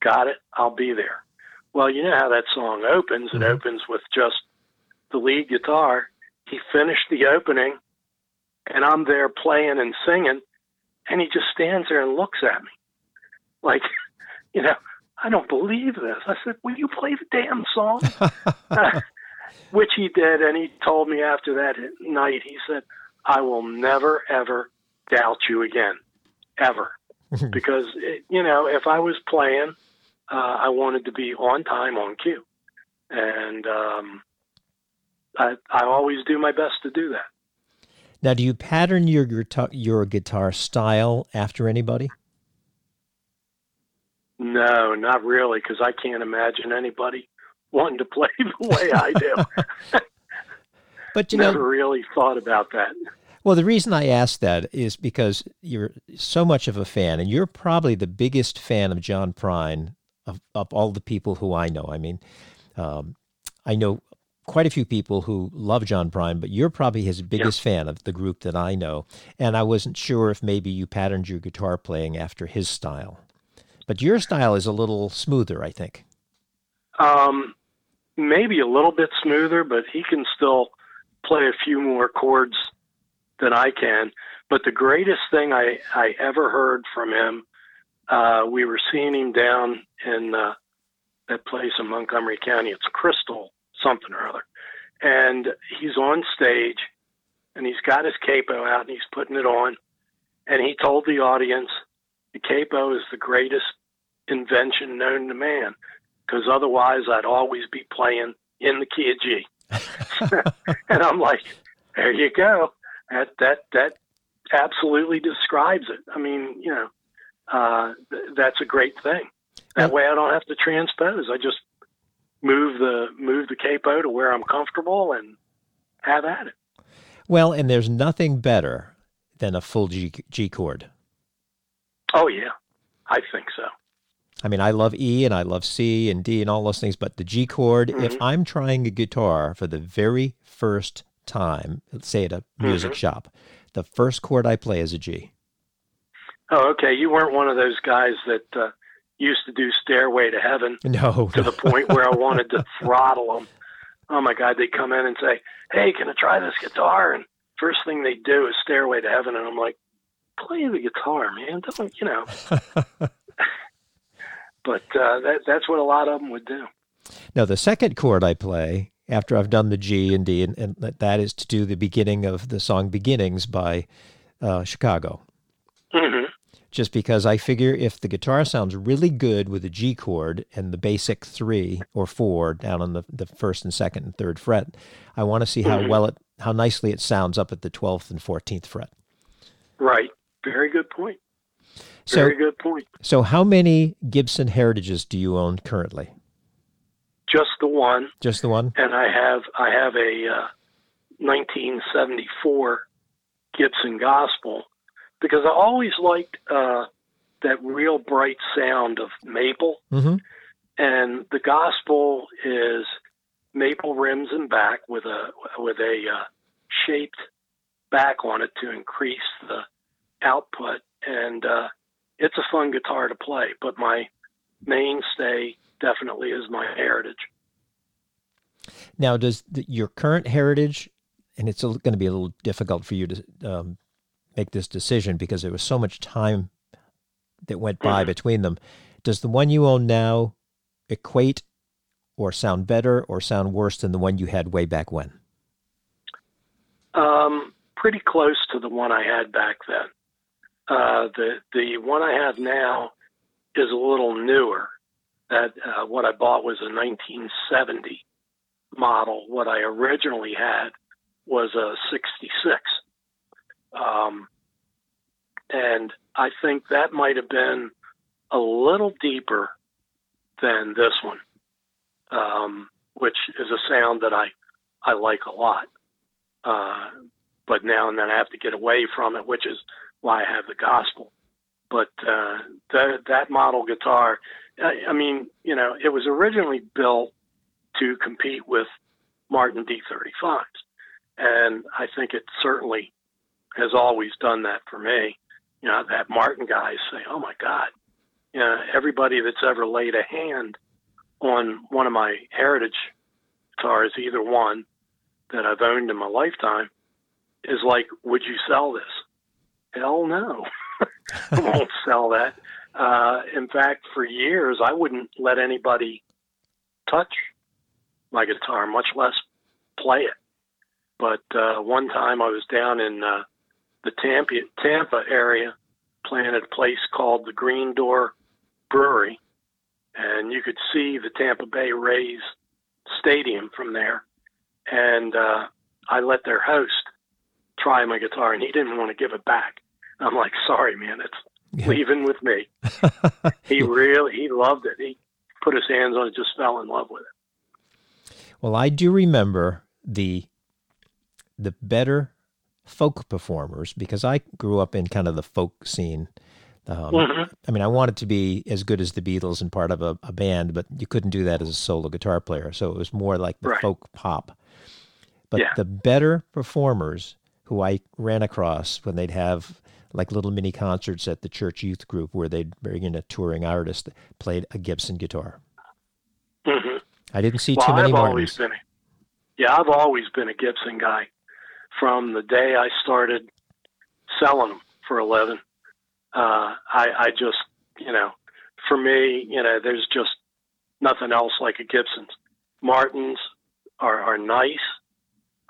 got it, I'll be there. Well, you know how that song opens. It mm-hmm. opens with just the lead guitar. He finished the opening, and I'm there playing and singing, and he just stands there and looks at me like, you know, I don't believe this. I said, Will you play the damn song? Which he did, and he told me after that night, he said, I will never, ever doubt you again, ever. because, it, you know, if I was playing uh, I wanted to be on time, on cue, and um, I, I always do my best to do that. Now, do you pattern your guitar, your guitar style after anybody? No, not really, because I can't imagine anybody wanting to play the way I do. but you never know, really thought about that. Well, the reason I ask that is because you're so much of a fan, and you're probably the biggest fan of John Prine of, of all the people who I know. I mean, um, I know quite a few people who love John Prine, but you're probably his biggest yeah. fan of the group that I know. And I wasn't sure if maybe you patterned your guitar playing after his style. But your style is a little smoother, I think. Um, maybe a little bit smoother, but he can still play a few more chords than I can. But the greatest thing I, I ever heard from him, uh, we were seeing him down in uh, that place in Montgomery County. It's Crystal something or other. And he's on stage and he's got his capo out and he's putting it on. And he told the audience the capo is the greatest invention known to man because otherwise I'd always be playing in the key of G. and I'm like, there you go. That that that absolutely describes it. I mean, you know, uh, th- that's a great thing. That way I don't have to transpose. I just move the move the capo to where I'm comfortable and have at it. Well, and there's nothing better than a full G, G chord. Oh yeah, I think so. I mean, I love E and I love C and D and all those things, but the G chord, mm-hmm. if I'm trying a guitar for the very first time, say at a music mm-hmm. shop, the first chord I play is a G. Oh, okay. You weren't one of those guys that uh, used to do Stairway to Heaven. No. To the point where I wanted to throttle them. Oh my God, they come in and say, Hey, can I try this guitar? And first thing they do is Stairway to Heaven. And I'm like, play the guitar, man. Don't, you know. but uh, that, that's what a lot of them would do. Now, the second chord I play after I've done the G and D, and, and that is to do the beginning of the song Beginnings by uh, Chicago. Mm-hmm just because I figure if the guitar sounds really good with a G chord and the basic three or four down on the, the first and second and third fret, I want to see how mm-hmm. well it, how nicely it sounds up at the 12th and 14th fret. Right. Very good point. Very so, good point. So, how many Gibson Heritages do you own currently? Just the one. Just the one. And I have I have a uh, 1974 Gibson Gospel because I always liked uh, that real bright sound of maple. Mm-hmm. And the gospel is maple rims and back with a with a uh, shaped back on it to increase the output. And uh, it's a fun guitar to play. But my mainstay definitely is my heritage. Now, does the, your current heritage, and it's going to be a little difficult for you to um, make this decision because there was so much time that went by mm-hmm. between them. Does the one you own now equate or sound better or sound worse than the one you had way back when? Um, pretty close to the one I had back then. Uh, the the one I have now is a little newer. That uh, what I bought was a 1970 model. What I originally had was a 66. Um, and I think that might have been a little deeper than this one, um, which is a sound that I, I like a lot. Uh, but now and then I have to get away from it, which is why I have the gospel. But uh, that that model guitar, I, I mean, you know, it was originally built to compete with Martin D35s, and I think it certainly has always done that for me. You know, that Martin guys say, "Oh my God!" You know, everybody that's ever laid a hand on one of my heritage guitars, either one that I've owned in my lifetime, is like, "Would you sell this?" Hell no, I won't sell that. Uh, in fact, for years, I wouldn't let anybody touch my guitar, much less play it. But uh, one time I was down in uh, the Tampa, Tampa area planted a place called the Green Door Brewery, and you could see the Tampa Bay Rays stadium from there. And uh, I let their host try my guitar, and he didn't want to give it back. I'm like, sorry, man, it's yeah. leaving with me. he really he loved it. He put his hands on it, just fell in love with it. Well, I do remember the the better folk performers because I grew up in kind of the folk scene. Um, Mhm. I mean, I wanted to be as good as the Beatles and part of a, a band, but you couldn't do that as a solo guitar player. So it was more like the Right. folk pop. But Yeah. the better performers who I ran across when they'd have like little mini concerts at the church youth group where they'd bring in a touring artist that played a Gibson guitar. Mhm. I didn't see Well, too many I've always Martins. been a, yeah, I've always been a Gibson guy from the day I started selling them for a living. Uh, I, I just, you know, for me, you know, there's just nothing else like a Gibson's. Martins are, are nice,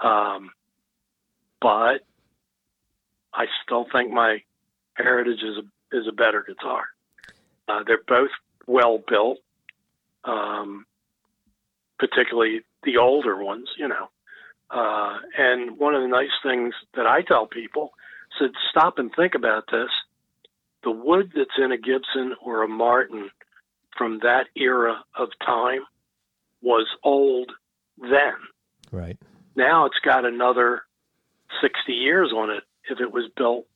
um, but I still think my Heritage is a, is a better guitar. Uh, they're both well built. Um, particularly the older ones, you know. Uh, and one of the nice things that I tell people is to stop and think about this. The wood that's in a Gibson or a Martin from that era of time was old then. Right. Now it's got another 60 years on it. If it was built,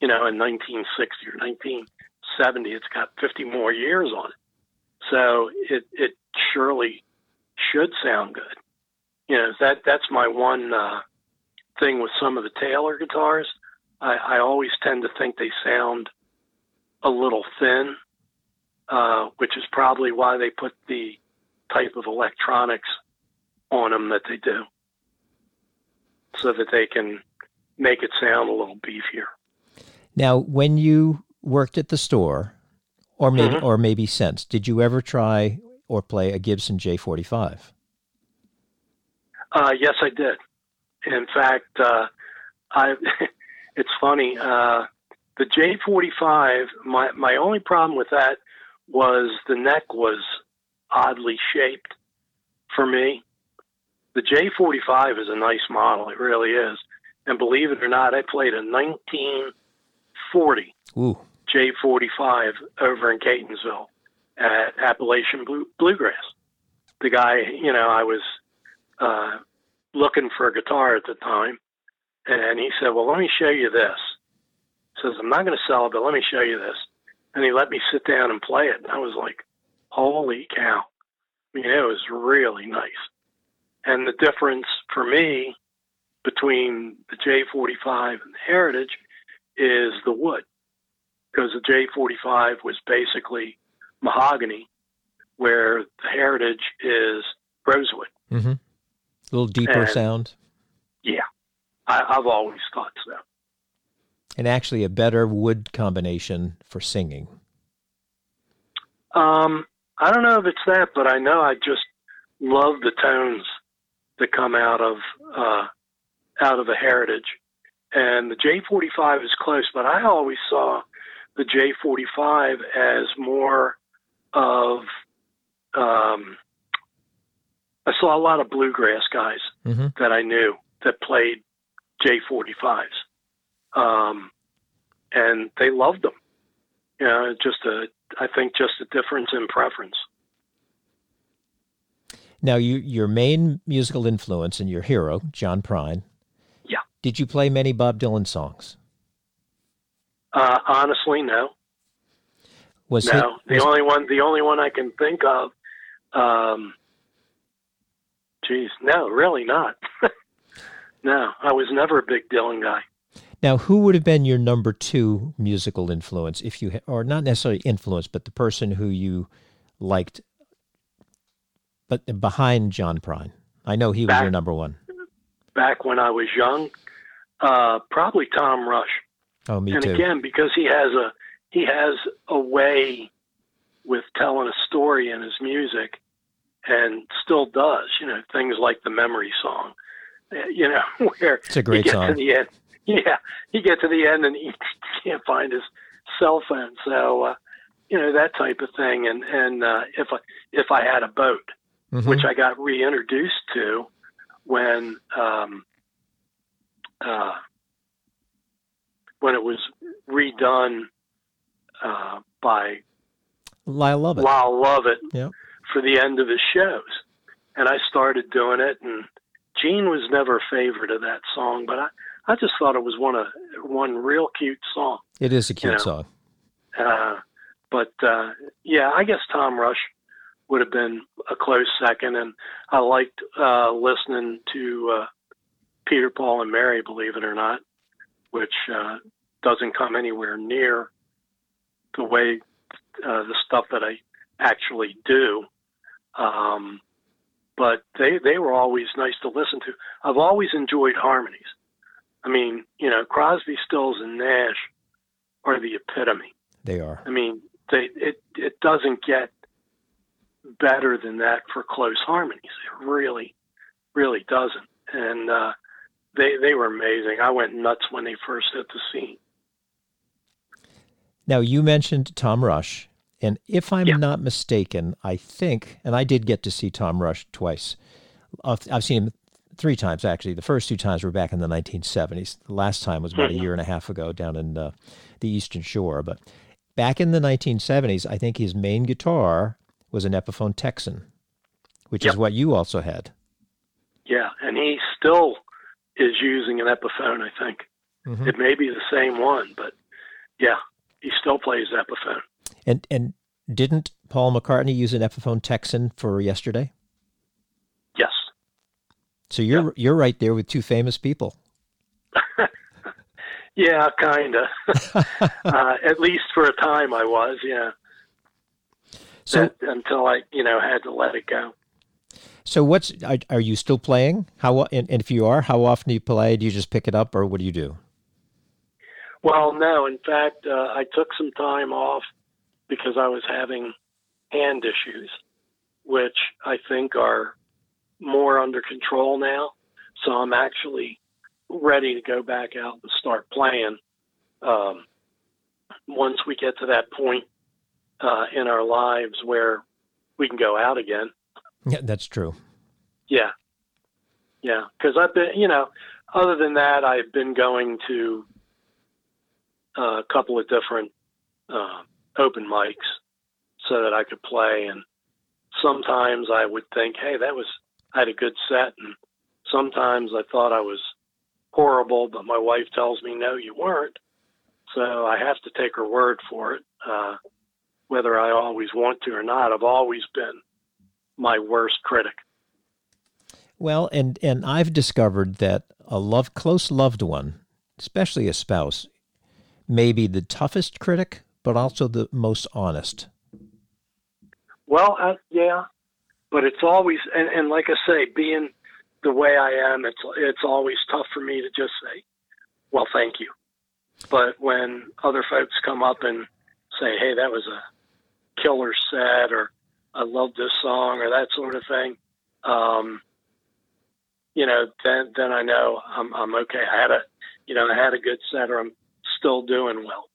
you know, in 1960 or 1970, it's got 50 more years on it. So it, it surely should sound good. You know, that that's my one uh, thing with some of the Taylor guitars. I, I always tend to think they sound a little thin, uh, which is probably why they put the type of electronics on them that they do, so that they can make it sound a little beefier. Now, when you worked at the store, or maybe Mhm. or maybe since, did you ever try or play a Gibson J45? Uh, yes, I did. In fact, uh, I. it's funny. Uh, the J45. My my only problem with that was the neck was oddly shaped for me. The J45 is a nice model. It really is. And believe it or not, I played a 1940 Ooh, J45 over in Catonsville at Appalachian Blue, Bluegrass. The guy, you know, I was uh, looking for a guitar at the time, and he said, "Well, let me show you this." Says, "I'm not going to sell it, but let me show you this." And he let me sit down and play it, and I was like, "Holy cow!" I mean, it was really nice. And the difference for me between the J45 and the Heritage is the wood because the J45 was basically mahogany, where the Heritage is rosewood. mm-hmm. a little deeper And- sound, I, I've always thought so. and actually a better wood combination for singing. Um, I don't know if it's that, but I know I just love the tones that come out of uh, out of the Heritage, and the J45 is close, but I always saw the J45 as more of um, I saw a lot of bluegrass guys Mm-hmm. that I knew that played J45s, um, and they loved them. You know, just a I think just a difference in preference. Now, you your main musical influence and your hero, John Prine. Did you play many Bob Dylan songs? Uh, honestly, no, Was no. the was- only one, the only one I can think of. Um, geez, no, really not. no, I was never a big Dylan guy. now who would have been your number two musical influence if you or not necessarily influence, but the person who you liked, but behind John Prine? I know he was Back- your number one. Back when I was young, uh, probably Tom Rush. Oh, me and too. again, because he has a he has a way with telling a story in his music, and still does. You know, things like the Memory Song. uh, You know, where It's a great song. to the end. Yeah, you get to the end and he can't find his cell phone. So, uh, you know, that type of thing. And and uh, if I if I had a boat, Mhm. which I got reintroduced to when um, uh, when it was redone uh, by Lyle Lovett. Lyle Lovett Yeah. for the end of his shows, and I started doing it. And Jean was never a favorite of that song, but I I just thought it was one of one real cute song. It is a cute You know. song. Uh, but uh, yeah, I guess Tom Rush would have been a close second, and I liked uh, listening to uh, Peter, Paul, and Mary. Believe it or not, which uh, doesn't come anywhere near the way uh, the stuff that I actually do. Um, but they they were always nice to listen to. I've always enjoyed harmonies. I mean, you know, Crosby, Stills, and Nash are the epitome. They are. I mean, they it it doesn't get better than that for close harmonies. It really, really doesn't. And uh, they they were amazing. I went nuts when they first hit the scene. Now, you mentioned Tom Rush, and if I'm Yeah. not mistaken, I think, and I did get to see Tom Rush twice. I've I've seen him three times, actually. The first two times were back in the 1970s. The last time was about a Mhm. year and a half ago down in uh, the Eastern Shore. But back in the 1970s, I think his main guitar was an Epiphone Texan, which is what you also had. Yeah, and he still is using an Epiphone. I think Mhm. it may be the same one, but yeah, he still plays Epiphone. And, and didn't Paul McCartney use an Epiphone Texan for yesterday? Yes. So you're you're right there with two famous people. Yeah, kind of. uh, at least for a time, I was. Yeah. So That- until I, you know, had to let it go. So what's are, are you still playing? How and, and if you are, how often do you play? Do you just pick it up, or what do you do? Well, no. In fact, uh, I took some time off because I was having hand issues, which I think are more under control now. So I'm actually ready to go back out and start playing. Um, once we get to that point uh, in our lives where we can go out again. Yeah, that's true. Yeah. Yeah. Because I've been, you know, other than that, I've been going to uh, a couple of different uh, open mics so that I could play. And sometimes I would think, hey, that was, I had a good set. And sometimes I thought I was horrible, but my wife tells me, no, you weren't. So I have to take her word for it, uh, whether I always want to or not. I've always been my worst critic. Well, and and I've discovered that a love close loved one, especially a spouse, may be the toughest critic, but also the most honest. Well, uh, yeah, but it's always and, and like I say, being the way I am, it's it's always tough for me to just say, "Well, thank you." But when other folks come up and say, "Hey, that was a killer set," or "I love this song," or that sort of thing, um, you know, then then I know I'm I'm okay. I had a you know I had a good set, or I'm still doing well.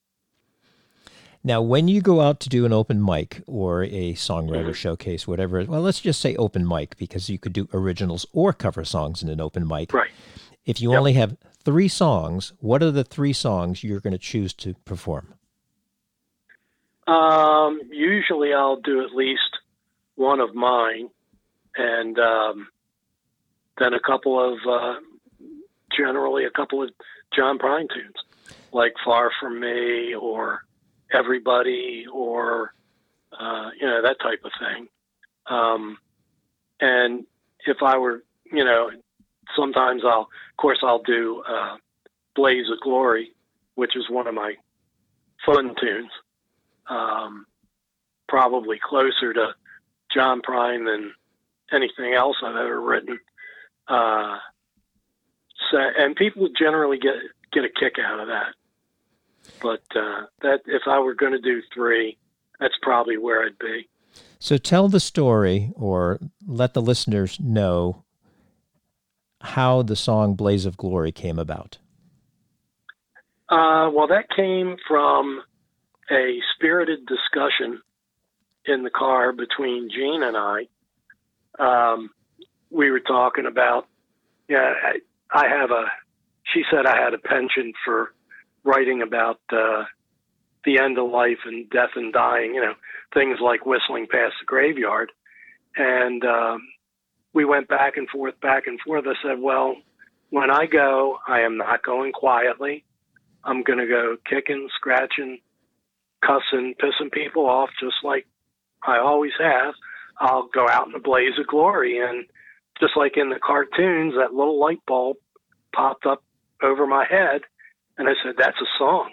Now, when you go out to do an open mic or a songwriter showcase, whatever, well, let's just say open mic because you could do originals or cover songs in an open mic. Right. If you Yep. only have three songs, what are the three songs you're going to choose to perform? Um, usually I'll do at least one of mine, and um, then a couple of, uh, generally a couple of John Prine tunes, like "Far From Me" or "Everybody" or uh, you know that type of thing. Um, and if I were, you know, sometimes I'll, of course, I'll do uh, "Blaze of Glory," which is one of my fun tunes um, probably closer to John Prine than anything else I've ever written. Uh, so, and people generally get get a kick out of that. But uh, that if I were going to do three, that's probably where I'd be. So tell the story or let the listeners know how the song Blaze of Glory came about. Uh, well, that came from a spirited discussion in the car between Jean and I. Um, we were talking about, yeah, I, I have a, she said I had a penchant for writing about uh, the end of life and death and dying, you know, things like whistling past the graveyard. And um, we went back and forth, back and forth. I said, well, when I go, I am not going quietly. I'm going to go kicking, scratching, cussing, pissing people off, just like I always have. I'll go out in a blaze of glory. And just like in the cartoons, that little light bulb popped up over my head. And I said, that's a song.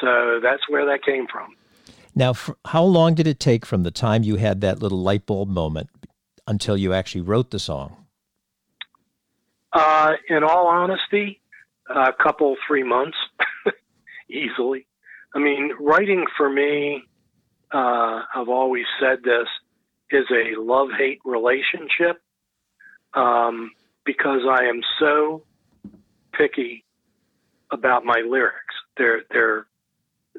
So that's where that came from. Now, how long did it take from the time you had that little light bulb moment until you actually wrote the song? Uh, in all honesty, a couple, three months, easily. I mean, writing for me, uh, I've always said this, is a love hate relationship um, because I am so picky about my lyrics. They're they're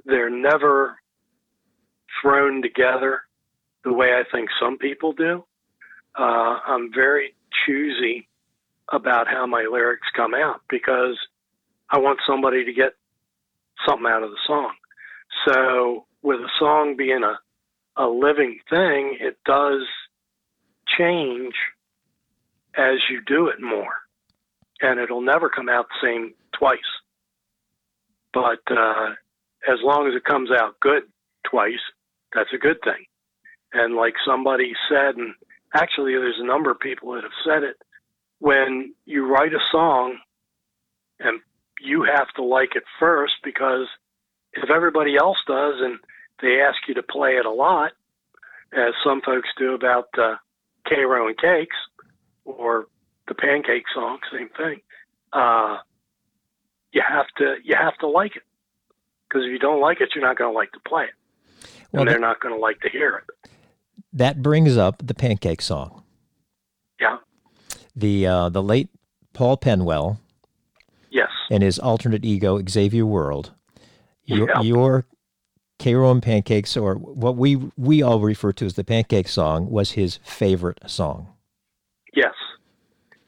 they're never thrown together the way I think some people do. Uh, I'm very choosy about how my lyrics come out because I want somebody to get something out of the song. So with a song being a, a living thing, it does change as you do it more. And it'll never come out the same twice. But uh, as long as it comes out good twice, that's a good thing. And like somebody said, and actually there's a number of people that have said it, when you write a song and you have to like it first because if everybody else does and they ask you to play it a lot, as some folks do about uh, Karo and Cakes or the Pancake song, same thing. Uh, you have to you have to like it because if you don't like it, you're not going to like to play it, well, and they're that, not going to like to hear it. That brings up the Pancake song. Yeah. The uh, the late Paul Penwell. Yes. And his alternate ego Xavier World. Your, yeah. your Karo and Pancakes, or what we we all refer to as the Pancake song, was his favorite song. Yes,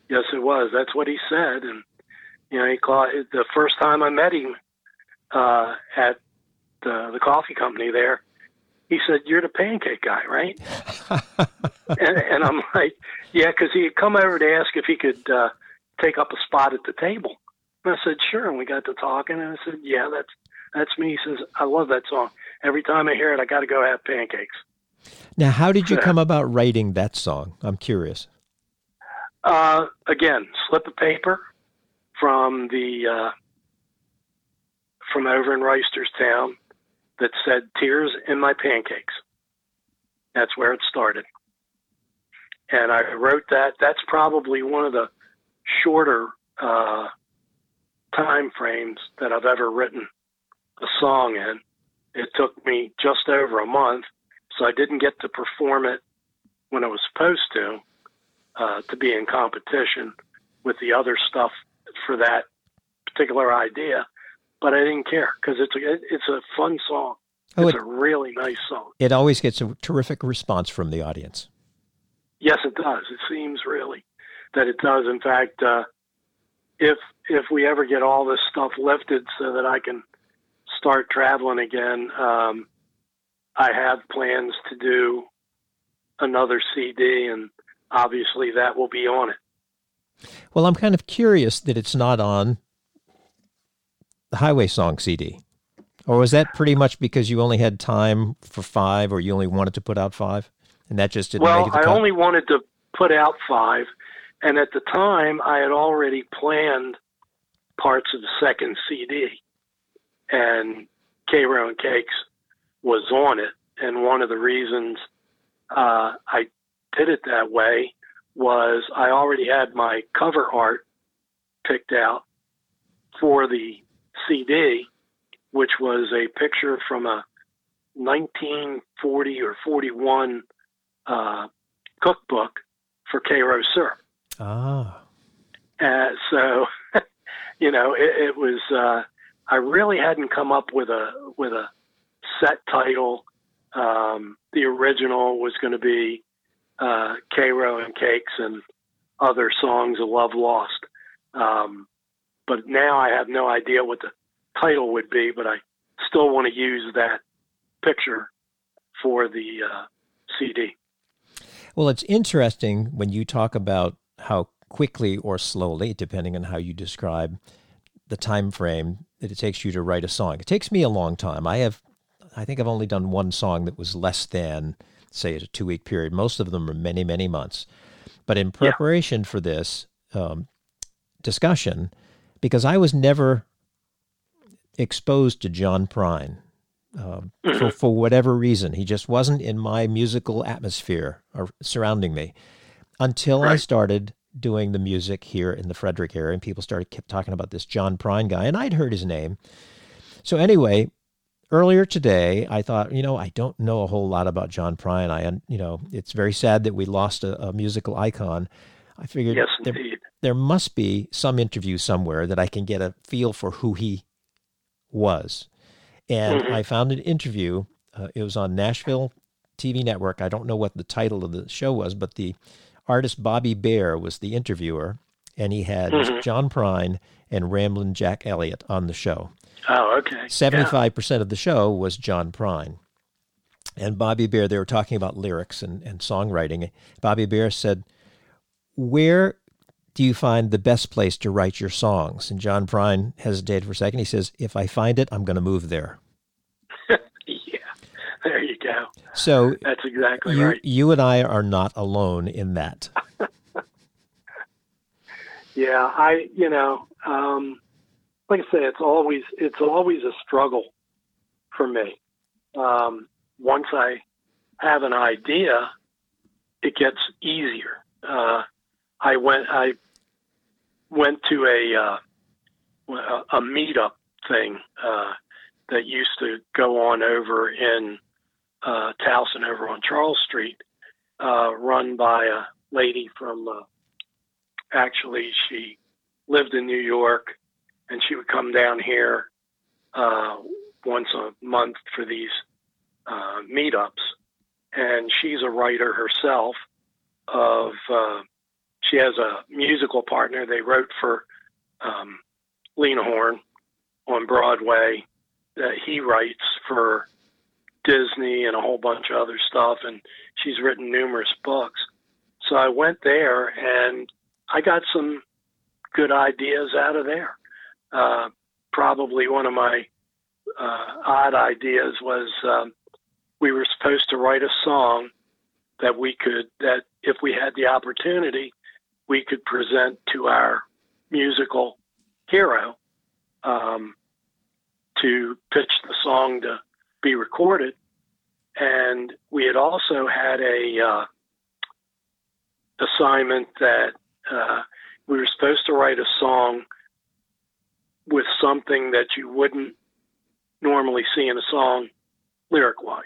yes, it was. That's what he said, and you know, he called the first time I met him uh, at the the coffee company there. He said, "You're the pancake guy, right?" and, and I'm like, "Yeah," because he had come over to ask if he could uh, take up a spot at the table. And I said, "Sure." And we got to talking, and I said, "Yeah, that's that's me." He says, "I love that song. Every time I hear it, I got to go have pancakes." Now, how did you come about writing that song? I'm curious. Uh, again, slip of paper from the uh, from over in Reisterstown that said "Tears in My Pancakes." That's where it started, and I wrote that. That's probably one of the shorter uh, time frames that I've ever written a song in. It took me just over a month, so I didn't get to perform it when I was supposed to, uh, to be in competition with the other stuff for that particular idea. But I didn't care because it's a, it's a fun song. Oh, it's it, a really nice song. It always gets a terrific response from the audience. Yes, it does. It seems really that it does. In fact, uh, if if we ever get all this stuff lifted so that I can start traveling again, um, I have plans to do another CD, and obviously that will be on it. Well, I'm kind of curious that it's not on the Highway Song CD. Or was that pretty much because you only had time for five, or you only wanted to put out five, and that just didn't well, make it? Well, I only wanted to put out five, and at the time, I had already planned parts of the second CD, and Karo and Cakes was on it. And one of the reasons uh, I did it that way was I already had my cover art picked out for the CD, which was a picture from a 1940 or 41 uh, cookbook for Karo syrup. Ah. Uh, so, you know, it, it was. Uh, I really hadn't come up with a with a set title. Um, the original was going to be uh, Karo and Cakes and other songs of love lost. Um, but now I have no idea what the title would be, but I still want to use that picture for the uh, CD. Well, it's interesting when you talk about how quickly or slowly, depending on how you describe the time frame that it takes you to write a song. It takes me a long time. I have, I think I've only done one song that was less than, say, a two week period. Most of them are many, many months. But in preparation yeah. for this um, discussion, because I was never exposed to John Prine. Um, mm-hmm. for, for whatever reason, he just wasn't in my musical atmosphere or surrounding me until right. I started doing the music here in the Frederick area, and people started kept talking about this John Prine guy, and I'd heard his name. So anyway, earlier today, I thought, you know, I don't know a whole lot about John Prine. And I, you know, it's very sad that we lost a, a musical icon. I figured yes, there, there must be some interview somewhere that I can get a feel for who he was. And mm-hmm. I found an interview. Uh, it was on Nashville TV network. I don't know what the title of the show was, but the artist Bobby Bare was the interviewer, and he had mm-hmm. John Prine and Ramblin' Jack Elliott on the show. Oh, okay. Seventy-five percent of the show was John Prine, and Bobby Bare, They were talking about lyrics and, and songwriting. Bobby Bare said, "Where do you find the best place to write your songs?" And John Prine hesitated for a second. He says, "If I find it, I'm going to move there." There you go. So that's exactly you, right. You and I are not alone in that. yeah, I you know, um, like I say, it's always it's always a struggle for me. Um, once I have an idea, it gets easier. Uh, I went I went to a uh, a meetup thing uh, that used to go on over in uh, Towson over on Charles Street, uh, run by a lady from. Uh, actually, she lived in New York, and she would come down here uh, once a month for these uh, meetups. And she's a writer herself. Of uh, she has a musical partner. They wrote for um, Lena Horne on Broadway. That he writes for Disney and a whole bunch of other stuff, and she's written numerous books. So I went there and I got some good ideas out of there. Uh, probably one of my uh, odd ideas was um, we were supposed to write a song that we could, that if we had the opportunity, we could present to our musical hero um, to pitch the song to be recorded. And we had also had a uh, assignment that uh, we were supposed to write a song with something that you wouldn't normally see in a song lyric wise,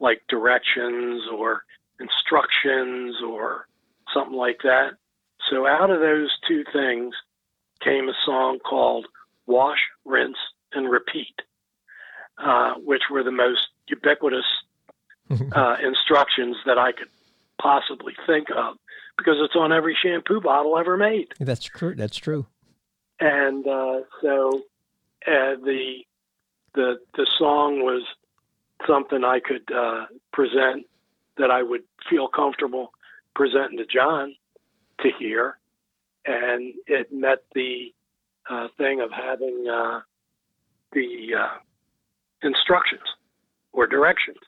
like directions or instructions or something like that. So out of those two things came a song called Wash, Rinse, and Repeat. Uh, which were the most ubiquitous uh, instructions that I could possibly think of, because it's on every shampoo bottle ever made. That's true. That's true. And uh, so uh, the the the song was something I could uh, present that I would feel comfortable presenting to John to hear, and it met the uh, thing of having uh, the uh, instructions or directions.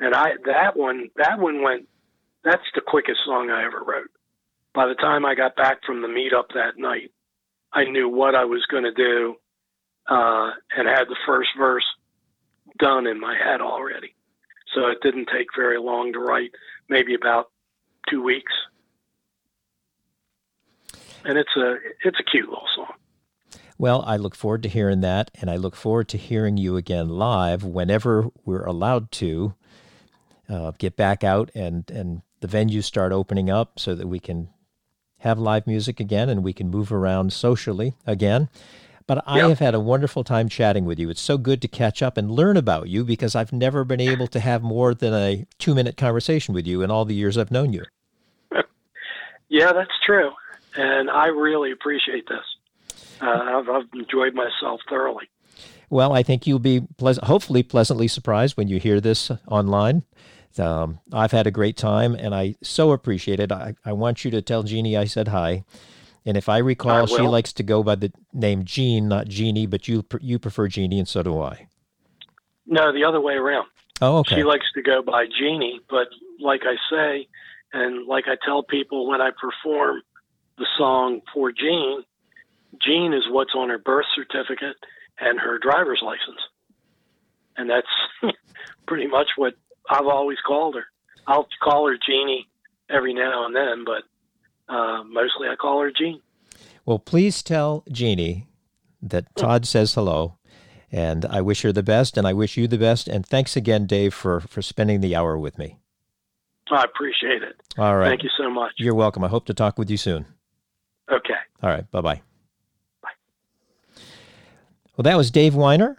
And I that one that one went that's the quickest song I ever wrote. By the time I got back from the meetup that night, I knew what I was going to do uh, and had the first verse done in my head already. So it didn't take very long to write, maybe about two weeks. And it's a it's a cute little song. Well, I look forward to hearing that, and I look forward to hearing you again live whenever we're allowed to uh, get back out and, and the venues start opening up so that we can have live music again and we can move around socially again. But I have had a wonderful time chatting with you. It's so good to catch up and learn about you because I've never been able to have more than a two minute conversation with you in all the years I've known you. yeah, that's true. And I really appreciate this uh, I've, I've, enjoyed myself thoroughly. Well, I think you'll be pleas- hopefully pleasantly surprised when you hear this online Um, I've had a great time, and I so appreciate it. I, I want you to tell Jeannie I said hi. And if I recall, I she likes to go by the name Jean, not Jeannie, but you you prefer Jeannie, and so do I. No, the other way around. Oh, okay. She likes to go by Jeannie, but like I say, and like I tell people when I perform the song for Jean, Jean is what's on her birth certificate and her driver's license. And that's pretty much what I've always called her. I'll call her Jeannie every now and then, but uh, mostly I call her Jean. Well, please tell Jeannie that Todd says hello, and I wish her the best, and I wish you the best. And thanks again, Dave, for for spending the hour with me. I appreciate it. All right. Thank you so much. You're welcome. I hope to talk with you soon. Okay. All right. Bye bye. Well, that was Dave Weiner,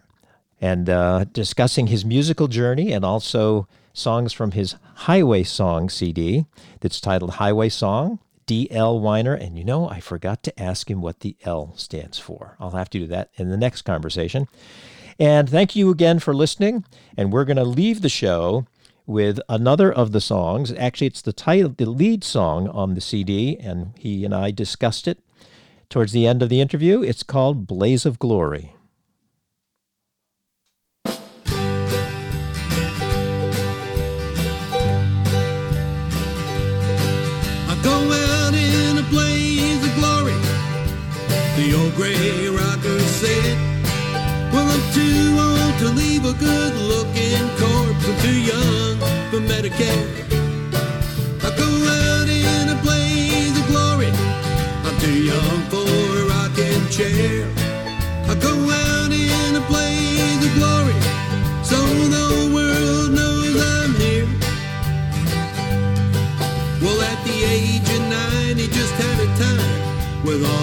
and uh, discussing his musical journey and also songs from his Highway Song CD that's titled Highway Song. D.L. Weiner, and you know, I forgot to ask him what the L stands for. I'll have to do that in the next conversation. And thank you again for listening. And we're going to leave the show with another of the songs. Actually, it's the title, the lead song on the CD, and he and I discussed it towards the end of the interview. It's called Blaze of Glory. Old gray rocker said, Well, I'm too old to leave a good looking corpse. I'm too young for Medicare. I go out in a blaze of glory. I'm too young for a rocking chair. I go out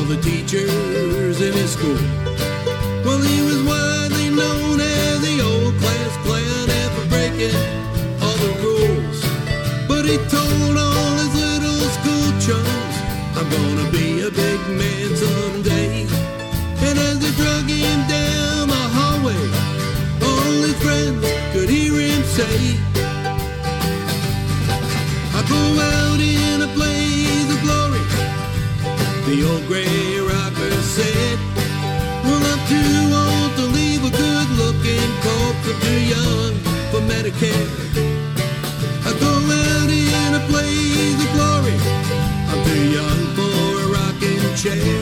the teachers in his school. Well, he was widely known as the old class clown and for breaking all the rules. But he told all his little school chums, I'm gonna be a big man someday. And as they drug him down the hallway, all his friends could hear him say, I go out in a glory. The old gray rocker said, Well, I'm too old to leave a good looking corpse. I'm too young for Medicare. I go out in a blaze of glory. I'm too young for a rocking chair.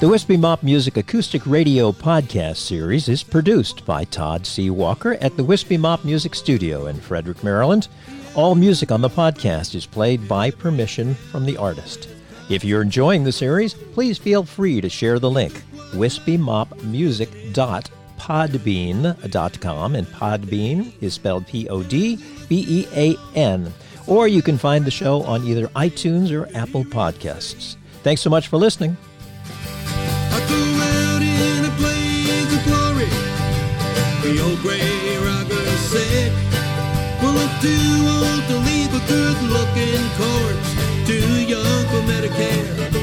The Wispy Mop Music Acoustic Radio podcast series is produced by Todd C. Walker at the Wispy Mop Music Studio in Frederick, Maryland. All music on the podcast is played by permission from the artist. If you're enjoying the series, please feel free to share the link wispymopmusic.podbean.com and Podbean is spelled P O D B E A N. Or you can find the show on either iTunes or Apple Podcasts. Thanks so much for listening. Too old to leave a good looking corpse, too young for Medicare.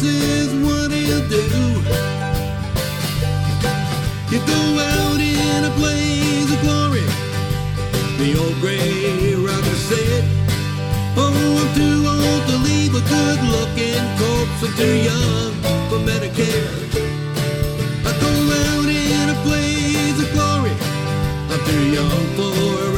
this is what he'll do. You go out in a blaze of glory, the old gray rocker said. Oh, I'm too old to leave a good looking corpse. I'm too young for Medicare. I go out in a blaze of glory, I'm too young for